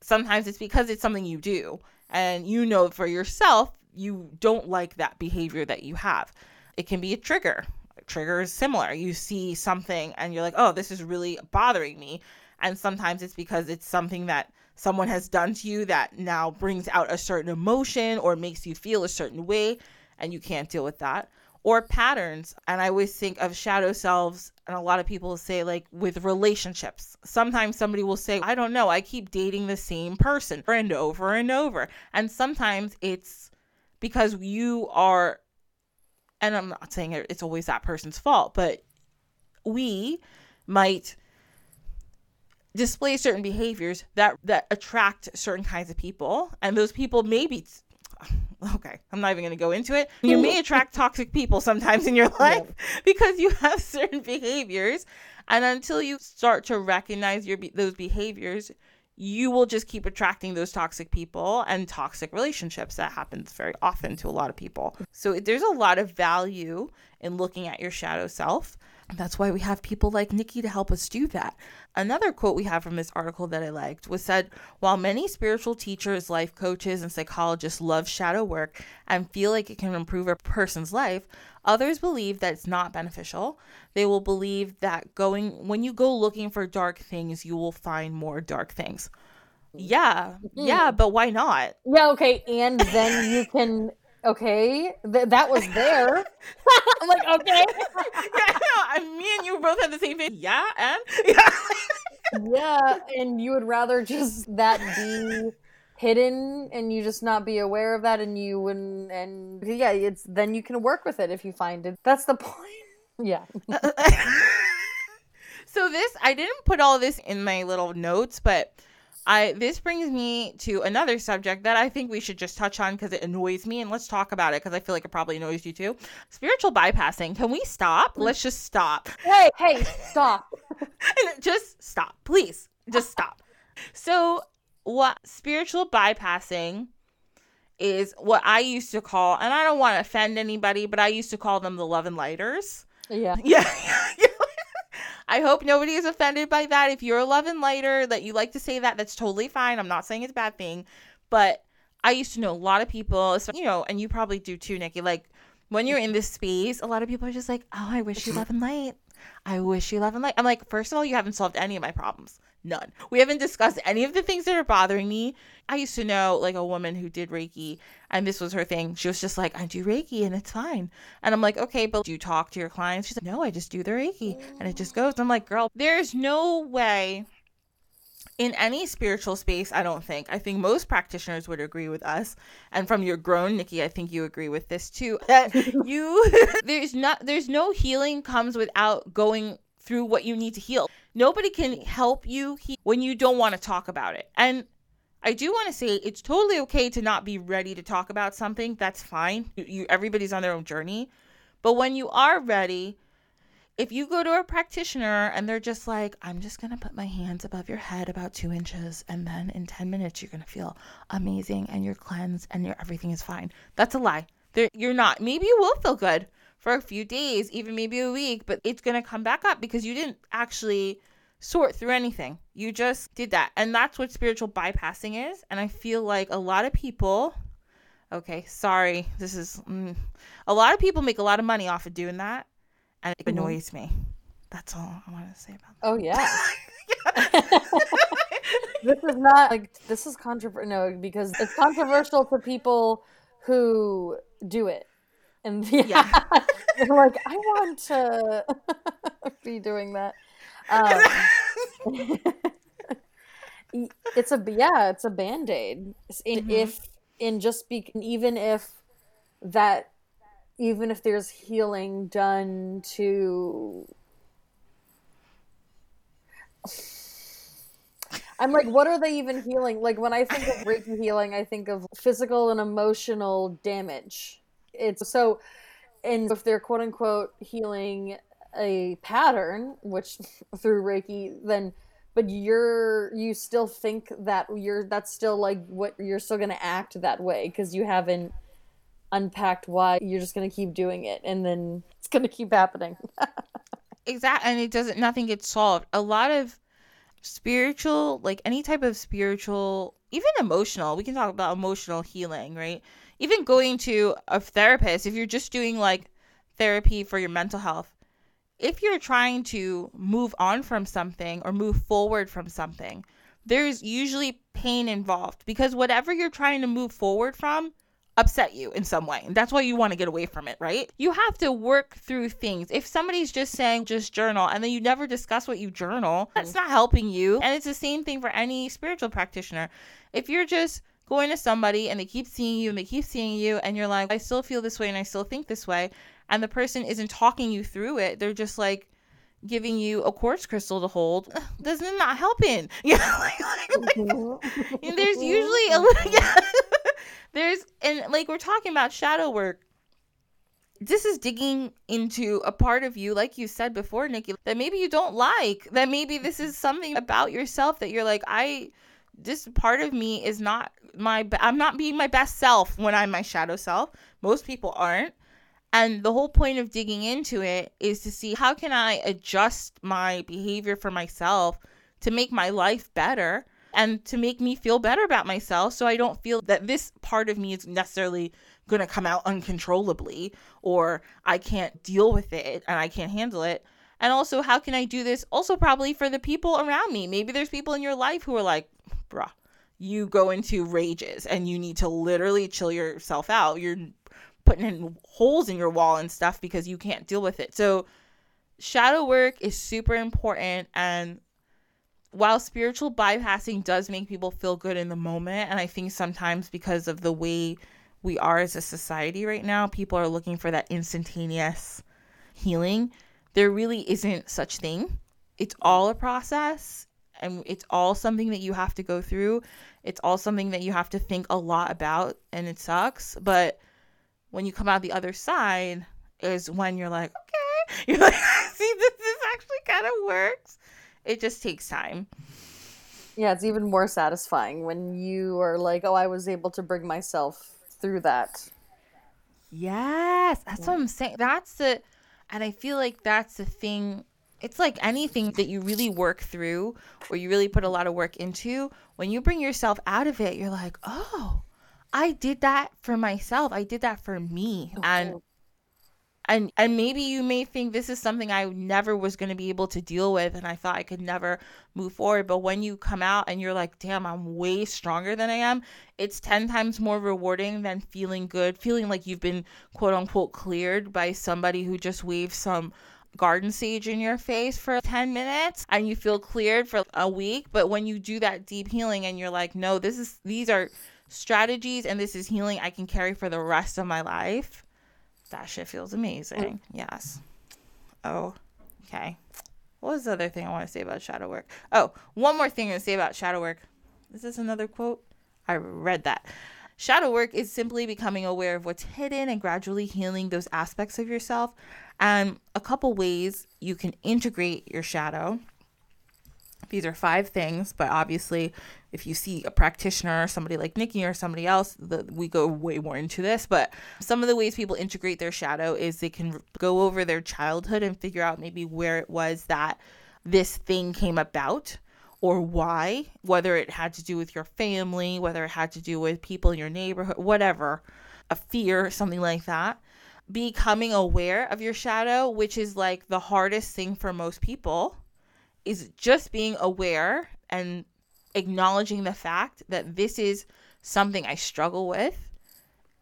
Sometimes it's because it's something you do, and you know for yourself, you don't like that behavior that you have. It can be a trigger trigger is similar. You see something and you're like, oh, this is really bothering me. And sometimes it's because it's something that someone has done to you that now brings out a certain emotion or makes you feel a certain way and you can't deal with that. Or patterns. And I always think of shadow selves, and a lot of people say, like, with relationships. Sometimes somebody will say, I don't know, I keep dating the same person and over and over. And sometimes it's because you are and I'm not saying it's always that person's fault, but we might display certain behaviors that that attract certain kinds of people, and those people maybe okay, I'm not even going to go into it. You may attract toxic people sometimes in your life because you have certain behaviors, and until you start to recognize your those behaviors, you will just keep attracting those toxic people and toxic relationships. That happens very often to a lot of people. So there's a lot of value in looking at your shadow self. That's why we have people like Nikki to help us do that. Another quote we have from this article that I liked was said While many spiritual teachers, life coaches, and psychologists love shadow work and feel like it can improve a person's life, others believe that it's not beneficial. They will believe that going when you go looking for dark things, you will find more dark things. Yeah, mm-hmm. yeah, but why not? Yeah, okay, and then you can okay, th- that was there. I'm like, okay. yeah, I know. Me and you both had the same face. Yeah, and yeah. yeah, and you would rather just that be hidden and you just not be aware of that and you wouldn't and yeah, it's then you can work with it if you find it. That's the point. Yeah. so this I didn't put all this in my little notes, but I this brings me to another subject that I think we should just touch on because it annoys me, and let's talk about it because I feel like it probably annoys you too. Spiritual bypassing. Can we stop? Let's just stop. Hey, hey, stop. just stop, please. Just stop. So, what spiritual bypassing is what I used to call, and I don't want to offend anybody, but I used to call them the love and lighters. Yeah. Yeah. I hope nobody is offended by that. If you're a love and lighter that you like to say that, that's totally fine. I'm not saying it's a bad thing, but I used to know a lot of people, you know, and you probably do too, Nikki. Like when you're in this space, a lot of people are just like, "Oh, I wish you love and light. I wish you love and light." I'm like, first of all, you haven't solved any of my problems. None. We haven't discussed any of the things that are bothering me. I used to know like a woman who did Reiki, and this was her thing. She was just like, I do Reiki and it's fine. And I'm like, okay, but do you talk to your clients? She's like, no, I just do the Reiki and it just goes. I'm like, girl, there's no way in any spiritual space, I don't think. I think most practitioners would agree with us. And from your grown Nikki, I think you agree with this too. That you there's not there's no healing comes without going through what you need to heal. Nobody can help you heal when you don't want to talk about it. And I do want to say it's totally okay to not be ready to talk about something. That's fine. You, you, everybody's on their own journey. But when you are ready, if you go to a practitioner and they're just like, I'm just going to put my hands above your head about two inches, and then in 10 minutes, you're going to feel amazing and you're cleansed and your everything is fine. That's a lie. They're, you're not. Maybe you will feel good for a few days, even maybe a week, but it's going to come back up because you didn't actually sort through anything. You just did that. And that's what spiritual bypassing is. And I feel like a lot of people, okay, sorry, this is mm, a lot of people make a lot of money off of doing that. And it mm-hmm. annoys me. That's all I want to say about that. Oh, yeah. this is not like this is controversial no because it's controversial for people who do it and yeah, yeah. they're like, I want to be doing that. Um, it's a yeah, it's a band aid. Mm-hmm. If in just be even if that even if there's healing done to I'm like, what are they even healing? Like when I think of Reiki healing, I think of physical and emotional damage it's so and if they're quote unquote healing a pattern which through reiki then but you're you still think that you're that's still like what you're still going to act that way because you haven't unpacked why you're just going to keep doing it and then it's going to keep happening. Exactly and it doesn't nothing gets solved. A lot of spiritual like any type of spiritual even emotional we can talk about emotional healing right? Even going to a therapist, if you're just doing like therapy for your mental health, if you're trying to move on from something or move forward from something, there's usually pain involved because whatever you're trying to move forward from upset you in some way. And that's why you want to get away from it, right? You have to work through things. If somebody's just saying just journal and then you never discuss what you journal, that's not helping you. And it's the same thing for any spiritual practitioner. If you're just going to somebody and they keep seeing you and they keep seeing you and you're like, I still feel this way and I still think this way. And the person isn't talking you through it. They're just like giving you a quartz crystal to hold. Does it not helping? Yeah. like, like, like, mm-hmm. and there's usually a mm-hmm. little, yeah. there's, and like we're talking about shadow work. This is digging into a part of you, like you said before, Nikki, that maybe you don't like. That maybe this is something about yourself that you're like, I, this part of me is not my I'm not being my best self when I'm my shadow self. Most people aren't. And the whole point of digging into it is to see how can I adjust my behavior for myself to make my life better and to make me feel better about myself so I don't feel that this part of me is necessarily going to come out uncontrollably or I can't deal with it and I can't handle it. And also, how can I do this also probably for the people around me? Maybe there's people in your life who are like, bruh, you go into rages and you need to literally chill yourself out. You're putting in holes in your wall and stuff because you can't deal with it. So, shadow work is super important. And while spiritual bypassing does make people feel good in the moment, and I think sometimes because of the way we are as a society right now, people are looking for that instantaneous healing. There really isn't such thing. It's all a process and it's all something that you have to go through. It's all something that you have to think a lot about and it sucks, but when you come out the other side is when you're like, okay, you're like, see, this, this actually kind of works. It just takes time. Yeah, it's even more satisfying when you are like, oh, I was able to bring myself through that. Yes, that's what I'm saying. That's the, and I feel like that's the thing. It's like anything that you really work through or you really put a lot of work into. When you bring yourself out of it, you're like, oh, I did that for myself. I did that for me. And and and maybe you may think this is something I never was going to be able to deal with and I thought I could never move forward but when you come out and you're like damn I'm way stronger than I am it's 10 times more rewarding than feeling good feeling like you've been quote unquote cleared by somebody who just waved some garden sage in your face for 10 minutes and you feel cleared for a week but when you do that deep healing and you're like no this is these are strategies and this is healing I can carry for the rest of my life that shit feels amazing. Mm. Yes. Oh, okay. What was the other thing I want to say about shadow work? Oh, one more thing to say about shadow work. Is this another quote? I read that. Shadow work is simply becoming aware of what's hidden and gradually healing those aspects of yourself. And a couple ways you can integrate your shadow these are five things, but obviously, if you see a practitioner, somebody like Nikki or somebody else, the, we go way more into this. But some of the ways people integrate their shadow is they can go over their childhood and figure out maybe where it was that this thing came about or why, whether it had to do with your family, whether it had to do with people in your neighborhood, whatever, a fear, something like that. Becoming aware of your shadow, which is like the hardest thing for most people is just being aware and acknowledging the fact that this is something I struggle with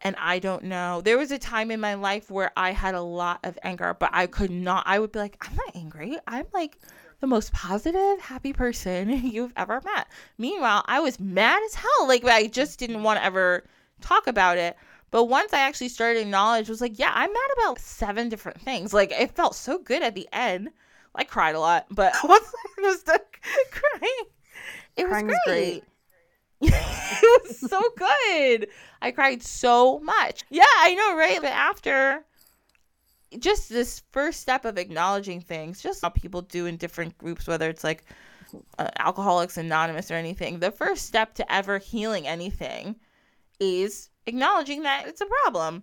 and I don't know. There was a time in my life where I had a lot of anger, but I could not, I would be like, I'm not angry. I'm like the most positive, happy person you've ever met. Meanwhile, I was mad as hell. Like, I just didn't want to ever talk about it. But once I actually started acknowledge, was like, yeah, I'm mad about seven different things. Like, it felt so good at the end. I cried a lot, but once I was done crying, it was great. great. it was so good. I cried so much. Yeah, I know, right? But after just this first step of acknowledging things, just how people do in different groups, whether it's like uh, Alcoholics Anonymous or anything, the first step to ever healing anything is acknowledging that it's a problem.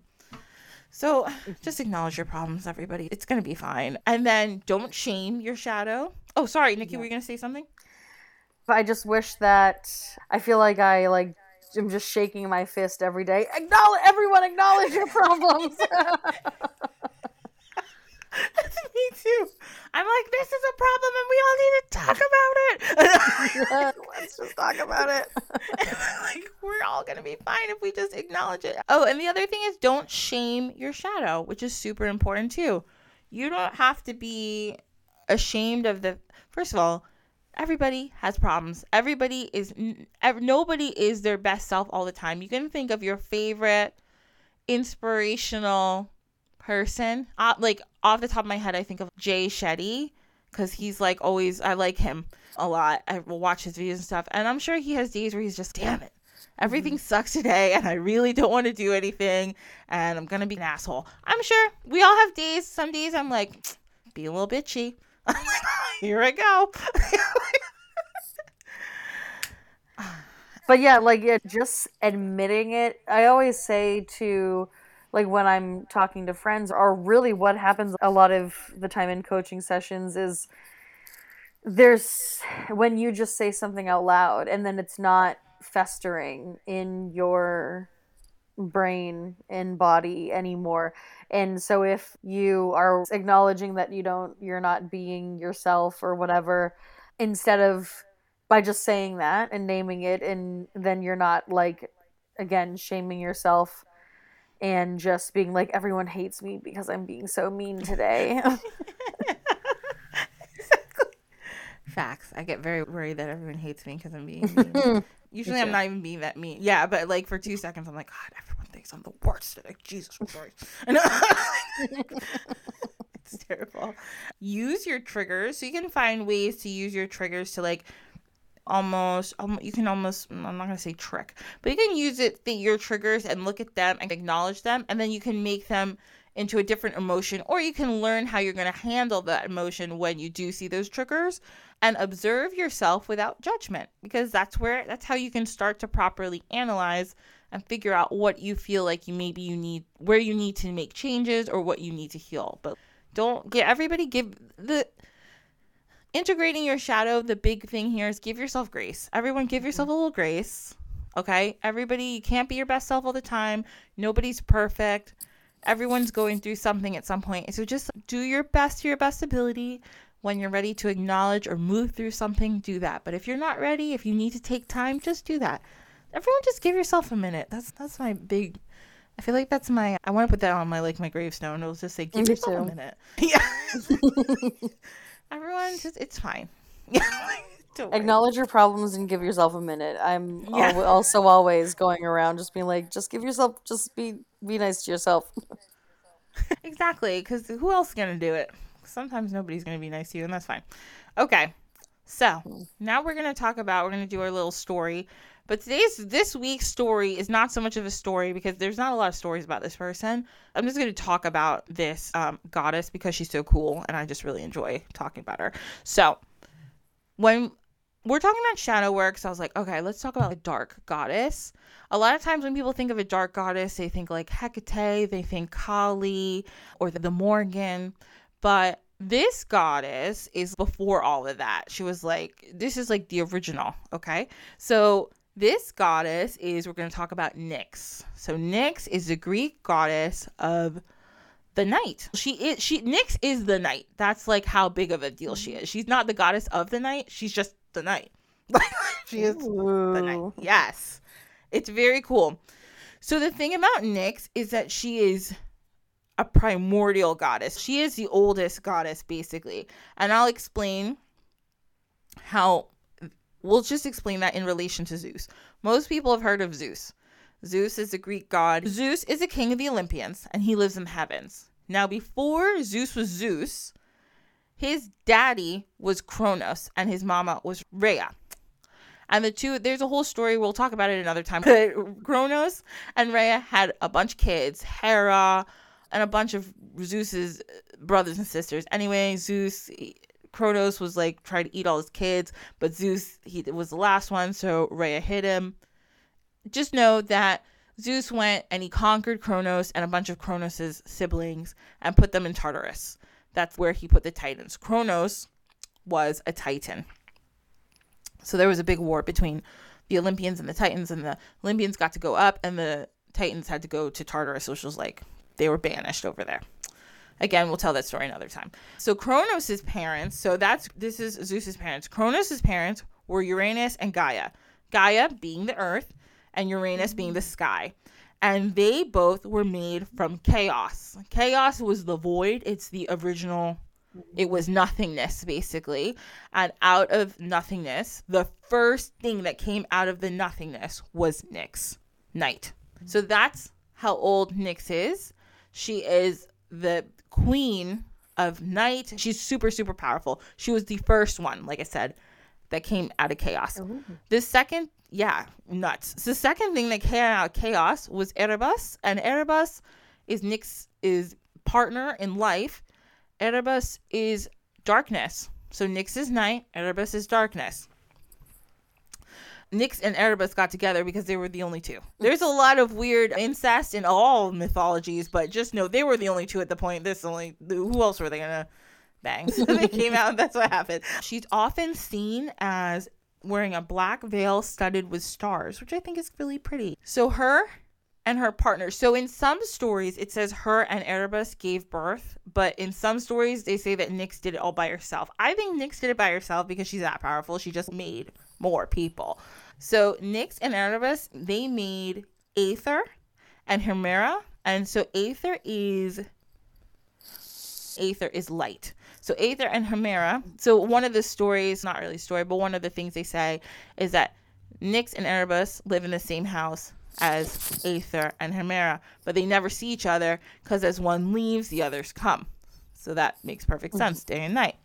So just acknowledge your problems, everybody. It's going to be fine. And then don't shame your shadow. Oh, sorry, Nikki, yeah. were you going to say something? I just wish that I feel like I like I'm just shaking my fist every day. Acknowledge everyone acknowledge your problems. Me too. I'm like, this is a problem and we all need to talk about it. let's just talk about it. like, we're all going to be fine if we just acknowledge it. Oh, and the other thing is don't shame your shadow, which is super important too. You don't have to be ashamed of the. First of all, everybody has problems. Everybody is. Nobody is their best self all the time. You can think of your favorite inspirational person. Uh, like off the top of my head, I think of Jay Shetty because he's like always. I like him a lot. I will watch his videos and stuff, and I'm sure he has days where he's just, damn it, everything mm-hmm. sucks today, and I really don't want to do anything, and I'm gonna be an asshole. I'm sure we all have days. Some days I'm like, be a little bitchy. Here I go. but yeah, like yeah, just admitting it. I always say to like when I'm talking to friends, or really what happens a lot of the time in coaching sessions is there's when you just say something out loud and then it's not festering in your brain and body anymore. And so if you are acknowledging that you don't you're not being yourself or whatever instead of by just saying that and naming it and then you're not like again shaming yourself and just being like everyone hates me because I'm being so mean today. Facts. I get very worried that everyone hates me because I'm being mean. Usually I'm not even being that mean. Yeah, but like for two seconds I'm like, God, everyone thinks I'm the worst today. Jesus Christ. it's terrible. Use your triggers. So you can find ways to use your triggers to like almost you can almost mm, i'm not going to say trick but you can use it the, your triggers and look at them and acknowledge them and then you can make them into a different emotion or you can learn how you're going to handle that emotion when you do see those triggers and observe yourself without judgment because that's where that's how you can start to properly analyze and figure out what you feel like you maybe you need where you need to make changes or what you need to heal but don't get everybody give the integrating your shadow, the big thing here is give yourself grace. Everyone, give yourself mm-hmm. a little grace. Okay? Everybody, you can't be your best self all the time. Nobody's perfect. Everyone's going through something at some point. So just do your best to your best ability. When you're ready to acknowledge or move through something, do that. But if you're not ready, if you need to take time, just do that. Everyone just give yourself a minute. That's that's my big I feel like that's my I want to put that on my like my gravestone. It'll just say give Me yourself a minute. Yeah. Everyone just it's fine. Acknowledge your problems and give yourself a minute. I'm Yeah. al- also always going around just being like, just give yourself, just be be nice to yourself. Exactly, because who else is gonna do it? Sometimes nobody's gonna be nice to you, and that's fine. Okay, so hmm. now we're gonna talk about we're gonna do our little story. But today's this week's story is not so much of a story because there's not a lot of stories about this person. I'm just gonna talk about this um, goddess because she's so cool, and I just really enjoy talking about her. So when we're talking about shadow work, so I was like, okay, let's talk about a dark goddess. A lot of times when people think of a dark goddess, they think like Hecate, they think Kali or the Morrigan, but this goddess is before all of that. She was like, this is like the original, okay? So this goddess is, we're going to talk about Nyx. So Nyx is the Greek goddess of the night. She is she Nyx is the night. That's like how big of a deal she is. She's not the goddess of the night. She's just the night. she is the night. Yes. It's very cool. So the thing about Nyx is that she is a primordial goddess. She is the oldest goddess basically. And I'll explain how we'll just explain that in relation to Zeus. Most people have heard of Zeus. Zeus is a Greek god. Zeus is a king of the Olympians and he lives in the heavens. Now before Zeus was Zeus, his daddy was Kronos and his mama was Rhea. And the two, there's a whole story. We'll talk about it another time. But Kronos and Rhea had a bunch of kids, Hera, and a bunch of Zeus's brothers and sisters. Anyway, Zeus, Kronos was like trying to eat all his kids, but Zeus, he was the last one, so Rhea hit him. Just know that Zeus went and he conquered Kronos and a bunch of Kronos' siblings and put them in Tartarus. That's where he put the Titans. Kronos was a Titan. So there was a big war between the Olympians and the Titans, and the Olympians got to go up, and the Titans had to go to Tartarus, which was like they were banished over there. Again, we'll tell that story another time. So Kronos' parents, so that's this is Zeus's parents. Kronos' parents were Uranus and Gaia. Gaia being the earth, and Uranus being the sky. And they both were made from chaos. Chaos was the void. It's the original it was nothingness basically and out of nothingness the first thing that came out of the nothingness was nyx night so that's how old nyx is she is the queen of night she's super super powerful she was the first one like i said that came out of chaos Ooh. the second yeah nuts the second thing that came out of chaos was erebus and erebus is nyx is partner in life Erebus is darkness. So Nyx is night, Erebus is darkness. Nyx and Erebus got together because they were the only two. There's a lot of weird incest in all mythologies, but just know they were the only two at the point. This only who else were they gonna bang? So they came out. That's what happened. She's often seen as wearing a black veil studded with stars, which I think is really pretty. So her and her partner. So in some stories, it says her and Erebus gave birth, but in some stories, they say that Nyx did it all by herself. I think Nyx did it by herself because she's that powerful. She just made more people. So Nyx and Erebus, they made Aether and Hemera, and so Aether is Aether is light. So Aether and Hemera. So one of the stories, not really story, but one of the things they say is that Nyx and Erebus live in the same house as Aether and Hemera, but they never see each other because as one leaves, the others come. So that makes perfect mm-hmm. sense, day and night.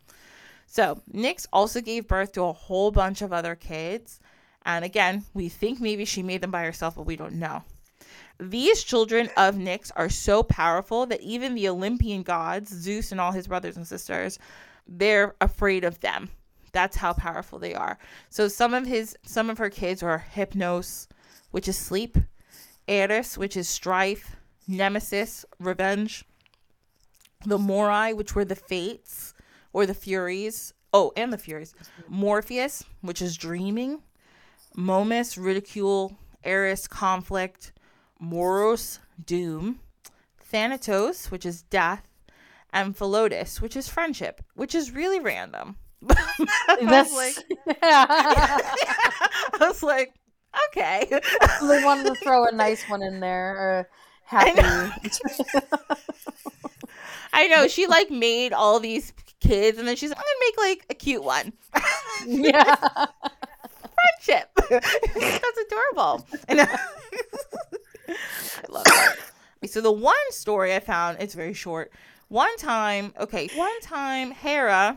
So Nyx also gave birth to a whole bunch of other kids. And again, we think maybe she made them by herself, but we don't know. These children of Nyx are so powerful that even the Olympian gods, Zeus and all his brothers and sisters, they're afraid of them. That's how powerful they are. So some of his some of her kids are Hypnos, which is sleep, Eris, which is strife, Nemesis, revenge, the Moirai, which were the fates or the furies. Oh, and the furies. Morpheus, which is dreaming, Momus, ridicule, Eris, conflict, Moros, doom, Thanatos, which is death, and Philotes, which is friendship, which is really random. I was like, I was like, okay. they wanted to throw a nice one in there, or happy. I I know she like made all these kids, and then she's like, I'm gonna make like a cute one. yeah. Friendship. That's adorable. And I love that. So the one story I found, it's very short. One time, okay, one time Hera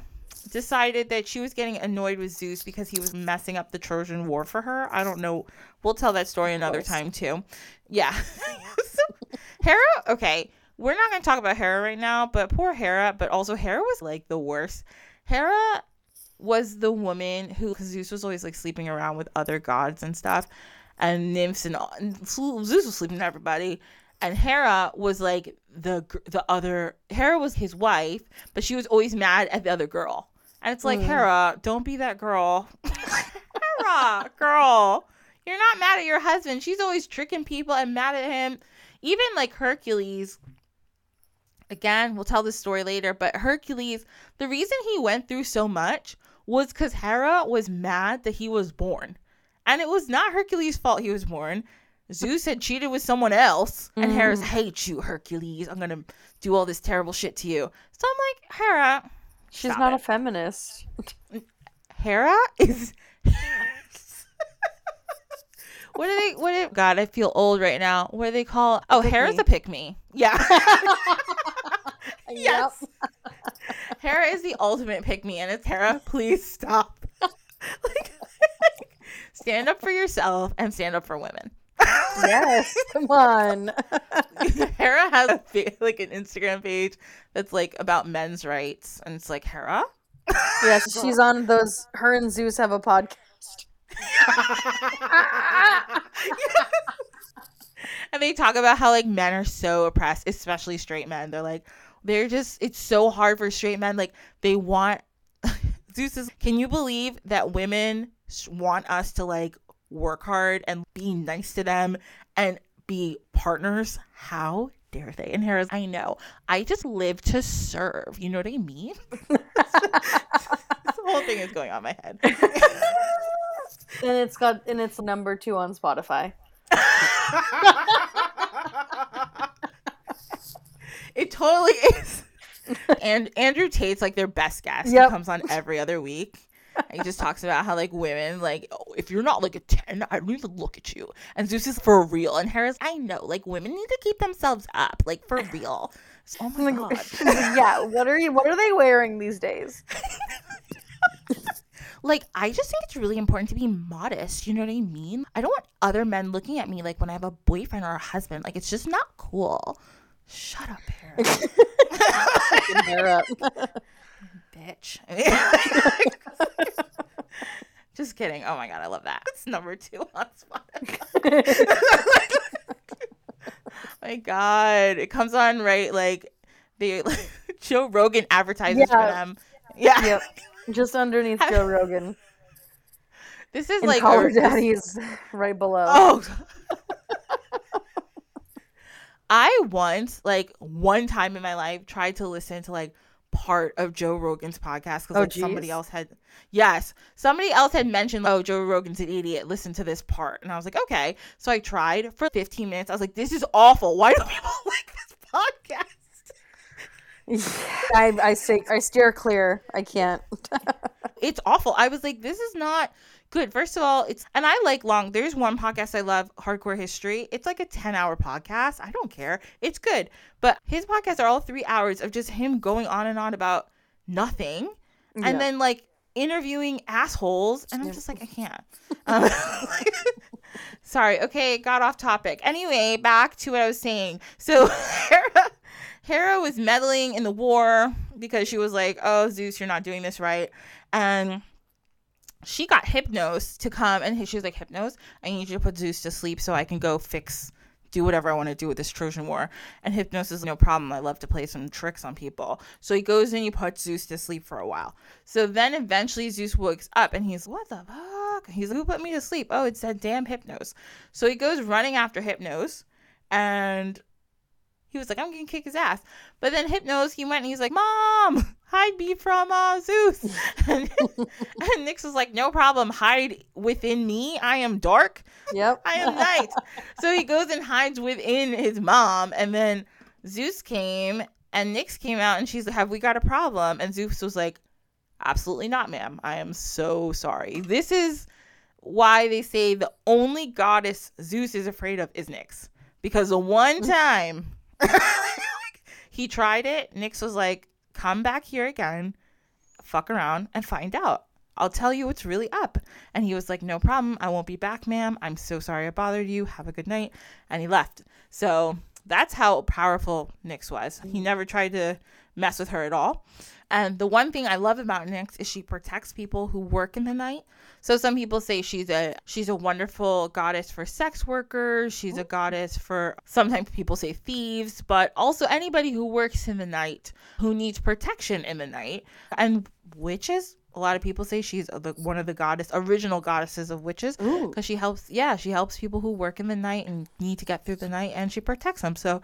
decided that she was getting annoyed with Zeus because he was messing up the Trojan War for her. I don't know. We'll tell that story another time too. Yeah. so, Hera, okay, we're not going to talk about Hera right now, but poor Hera, but also Hera was like the worst. Hera was the woman who, because Zeus was always like sleeping around with other gods and stuff, and nymphs and, all, and Zeus was sleeping with everybody and Hera was like the the other Hera was his wife, but she was always mad at the other girl. And it's like, Mm. Hera, don't be that girl. Hera, girl, you're not mad at your husband. She's always tricking people and mad at him. Even like Hercules. Again, we'll tell this story later, but Hercules, the reason he went through so much was because Hera was mad that he was born. And it was not Hercules' fault he was born. Zeus had cheated with someone else, and Hera's mm. hate you, Hercules. I'm gonna do all this terrible shit to you. So I'm like, Hera, She's not it. a feminist. Hera is. what do they? What? Do, God, I feel old right now. What do they call? Oh, pick Hera's me. a pick me. Yeah, Yes. Hera is the ultimate pick me, and it's Hera. Please stop. like, stand up for yourself and stand up for women. Yes. Come on. Hera has a, like an Instagram page that's like about men's rights, and it's like Hera. Yes, she's on those. Her and Zeus have a podcast. And they talk about how like men are so oppressed, especially straight men. They're like, they're just, it's so hard for straight men. Like, they want, Zeus is, can you believe that women want us to like work hard and be nice to them and be partners? How dare they? And Hera's, I know, I just live to serve. You know what I mean? this whole thing is going on in my head. And it's got and it's number two on Spotify. It totally is. And Andrew Tate's like their best guest. Yep. He comes on every other week. And he just talks about how like women, like, oh, if you're not like a 10, I don't even look at you. And Zeus is for real. And Hera's I know, like women need to keep themselves up, like for real. Oh my god. yeah. What are you? What are they wearing these days? Like, I just think it's really important to be modest. You know what I mean? I don't want other men looking at me like when I have a boyfriend or a husband. Like, it's just not cool. Shut up, Hera. Bitch. Just kidding. Oh my god, I love that. It's number two on Spotify. my god, it comes on right like they like, Joe Rogan advertises for them. Yeah, Yep. Just underneath Joe Rogan. this is And like Call a- Her Daddy's right below. Oh. I once, like one time in my life, tried to listen to like part of Joe Rogan's podcast because Oh, like somebody else had, yes, somebody else had mentioned, oh, Joe Rogan's an idiot. Listen to this part, and I was like, okay. So I tried for 15 minutes. I was like, this is awful. Why do people like this podcast? I I stay I steer clear. I can't. it's awful. I was like, this is not good. First of all, it's and I like long. There's one podcast I love, Hardcore History. It's like a 10 hour podcast. I don't care. It's good. But his podcasts are all three hours of just him going on and on about nothing. and then like interviewing assholes, and I'm just like, I can't. Um, sorry. Okay, got off topic. Anyway, back to what I was saying. So Hera, was meddling in the war because she was like, "Oh Zeus, you're not doing this right," and she got Hypnos to come, and she was like, "Hypnos, I need you to put Zeus to sleep so I can go fix." Do whatever I want to do with this Trojan War. And Hypnos is no problem. I love to play some tricks on people. So he goes and he puts Zeus to sleep for a while. So then eventually Zeus wakes up and he's, What the fuck? He's like, Who put me to sleep? Oh, it's that damn Hypnos. So he goes running after Hypnos and he was like, I'm gonna kick his ass. But then Hypnos, he went and he's like, Mom, hide me from uh, Zeus. and, and Nyx was like, No problem, hide within me. I am dark. Yep. I am night. so he goes and hides within his mom. And then Zeus came and Nyx came out and she's like, Have we got a problem? And Zeus was like, Absolutely not, ma'am. I am so sorry. This is why they say the only goddess Zeus is afraid of is Nyx. Because the one time he tried it, Nyx was like, Come back here again, fuck around, and find out. I'll tell you what's really up. And he was like, No problem. I won't be back, ma'am. I'm so sorry I bothered you. Have a good night. And he left. So that's how powerful Nyx was. He never tried to mess with her at all. And the one thing I love about Nyx is she protects people who work in the night. So some people say she's a she's a wonderful goddess for sex workers. She's a goddess for sometimes people say thieves, but also anybody who works in the night who needs protection in the night. And witches, a lot of people say she's the, one of the goddess original goddesses of witches because she helps yeah she helps people who work in the night and need to get through the night and she protects them so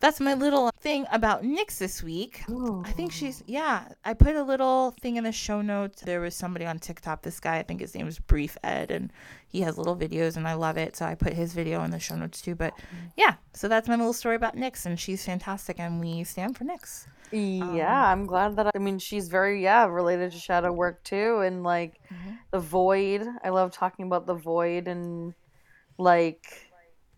that's my little thing about nyx this week. I think oh. she's yeah i put a little thing in the show notes. There was somebody on tiktok this guy i think his name is brief ed and he has little videos and i love it so i put his video in the show notes too but mm. yeah so that's my little story about nyx and she's fantastic and we stand for nyx. Yeah, um, I'm glad that I, I mean she's very yeah related to shadow work too, and like mm-hmm. the void. I love talking about the void and like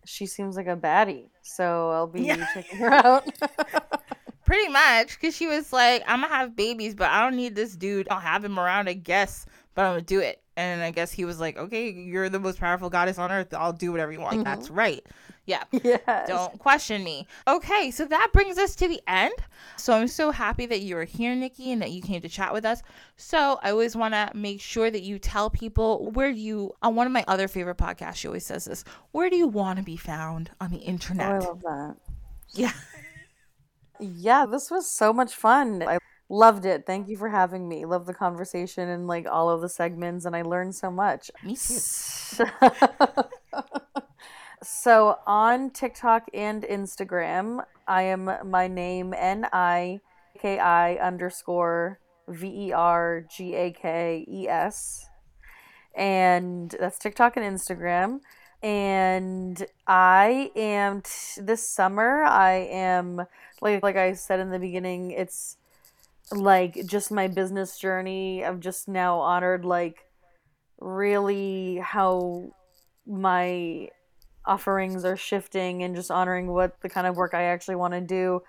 she seems like a baddie, so I'll be Yeah. checking her out. Pretty much, because she was like, I'm gonna have babies, but I don't need this dude. I'll have him around, I guess, but I'm gonna do it. And I guess he was like, Okay, you're the most powerful goddess on earth. I'll do whatever you want. Mm-hmm. That's right. Yeah. yes. Don't question me. Okay, so that brings us to the end. So I'm so happy that you are here, Nikki, and that you came to chat with us. So I always want to make sure that you tell people where you, on one of my other favorite podcasts, she always says this, where do you want to be found on the Oh, I internet? love that. yeah. Yeah, this was so much fun. I loved it. Thank you for having me. Love the conversation and like all of the segments, and I learned so much. Me too. so on TikTok and Instagram, I am my name N I K I underscore V E R G A K E S, and that's TikTok and Instagram. And I am t- this summer. I am like like I said in the beginning. It's like just my business journey. I've just now honored like really how my offerings are shifting and just honoring what the kind of work I actually want to do.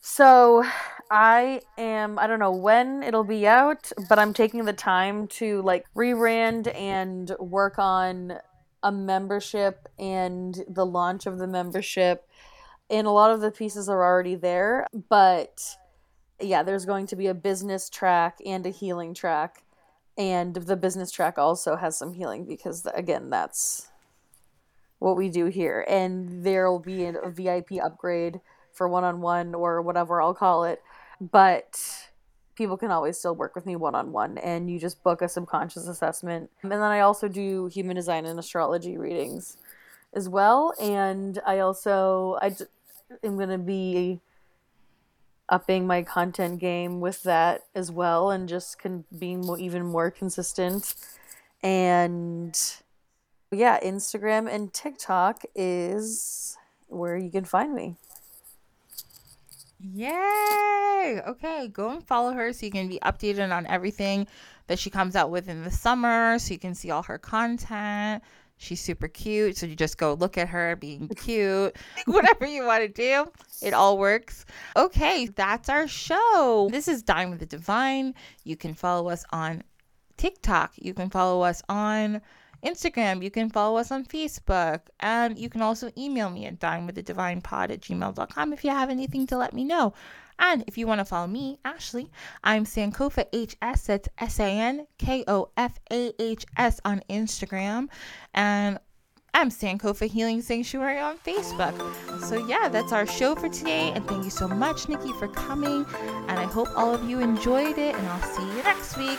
So I am I don't know when it'll be out, but I'm taking the time to like rebrand and work on a membership and the launch of the membership. And a lot of the pieces are already there, but yeah, there's going to be a business track and a healing track. And the business track also has some healing because, again, that's what we do here. And there'll be a, VIP upgrade for one on one or whatever I'll call it. But people can always still work with me one on one. And you just book a subconscious assessment. And then I also do human design and astrology readings as well. And I also, I am going to be upping my content game with that as well and just can being even more consistent and yeah instagram and tiktok is where you can find me Yay! Okay, go and follow her so you can be updated on everything that she comes out with in the summer, so you can see all her content. She's super cute. So you just go look at her being cute. Whatever you want to do, it all works. Okay, that's our show. This is Dine with the Divine. You can follow us on TikTok. You can follow us on Instagram. You can follow us on Facebook. And you can also email me at dinewiththedivinepod at gmail.com if you have anything to let me know. And if you want to follow me, Ashley, I'm Sankofa HS. That's S A N K O F A H S on Instagram. And I'm Sankofa Healing Sanctuary on Facebook. So, yeah, that's our show for today. And thank you so much, Nikki, for coming. And I hope all of you enjoyed it. And I'll see you next week.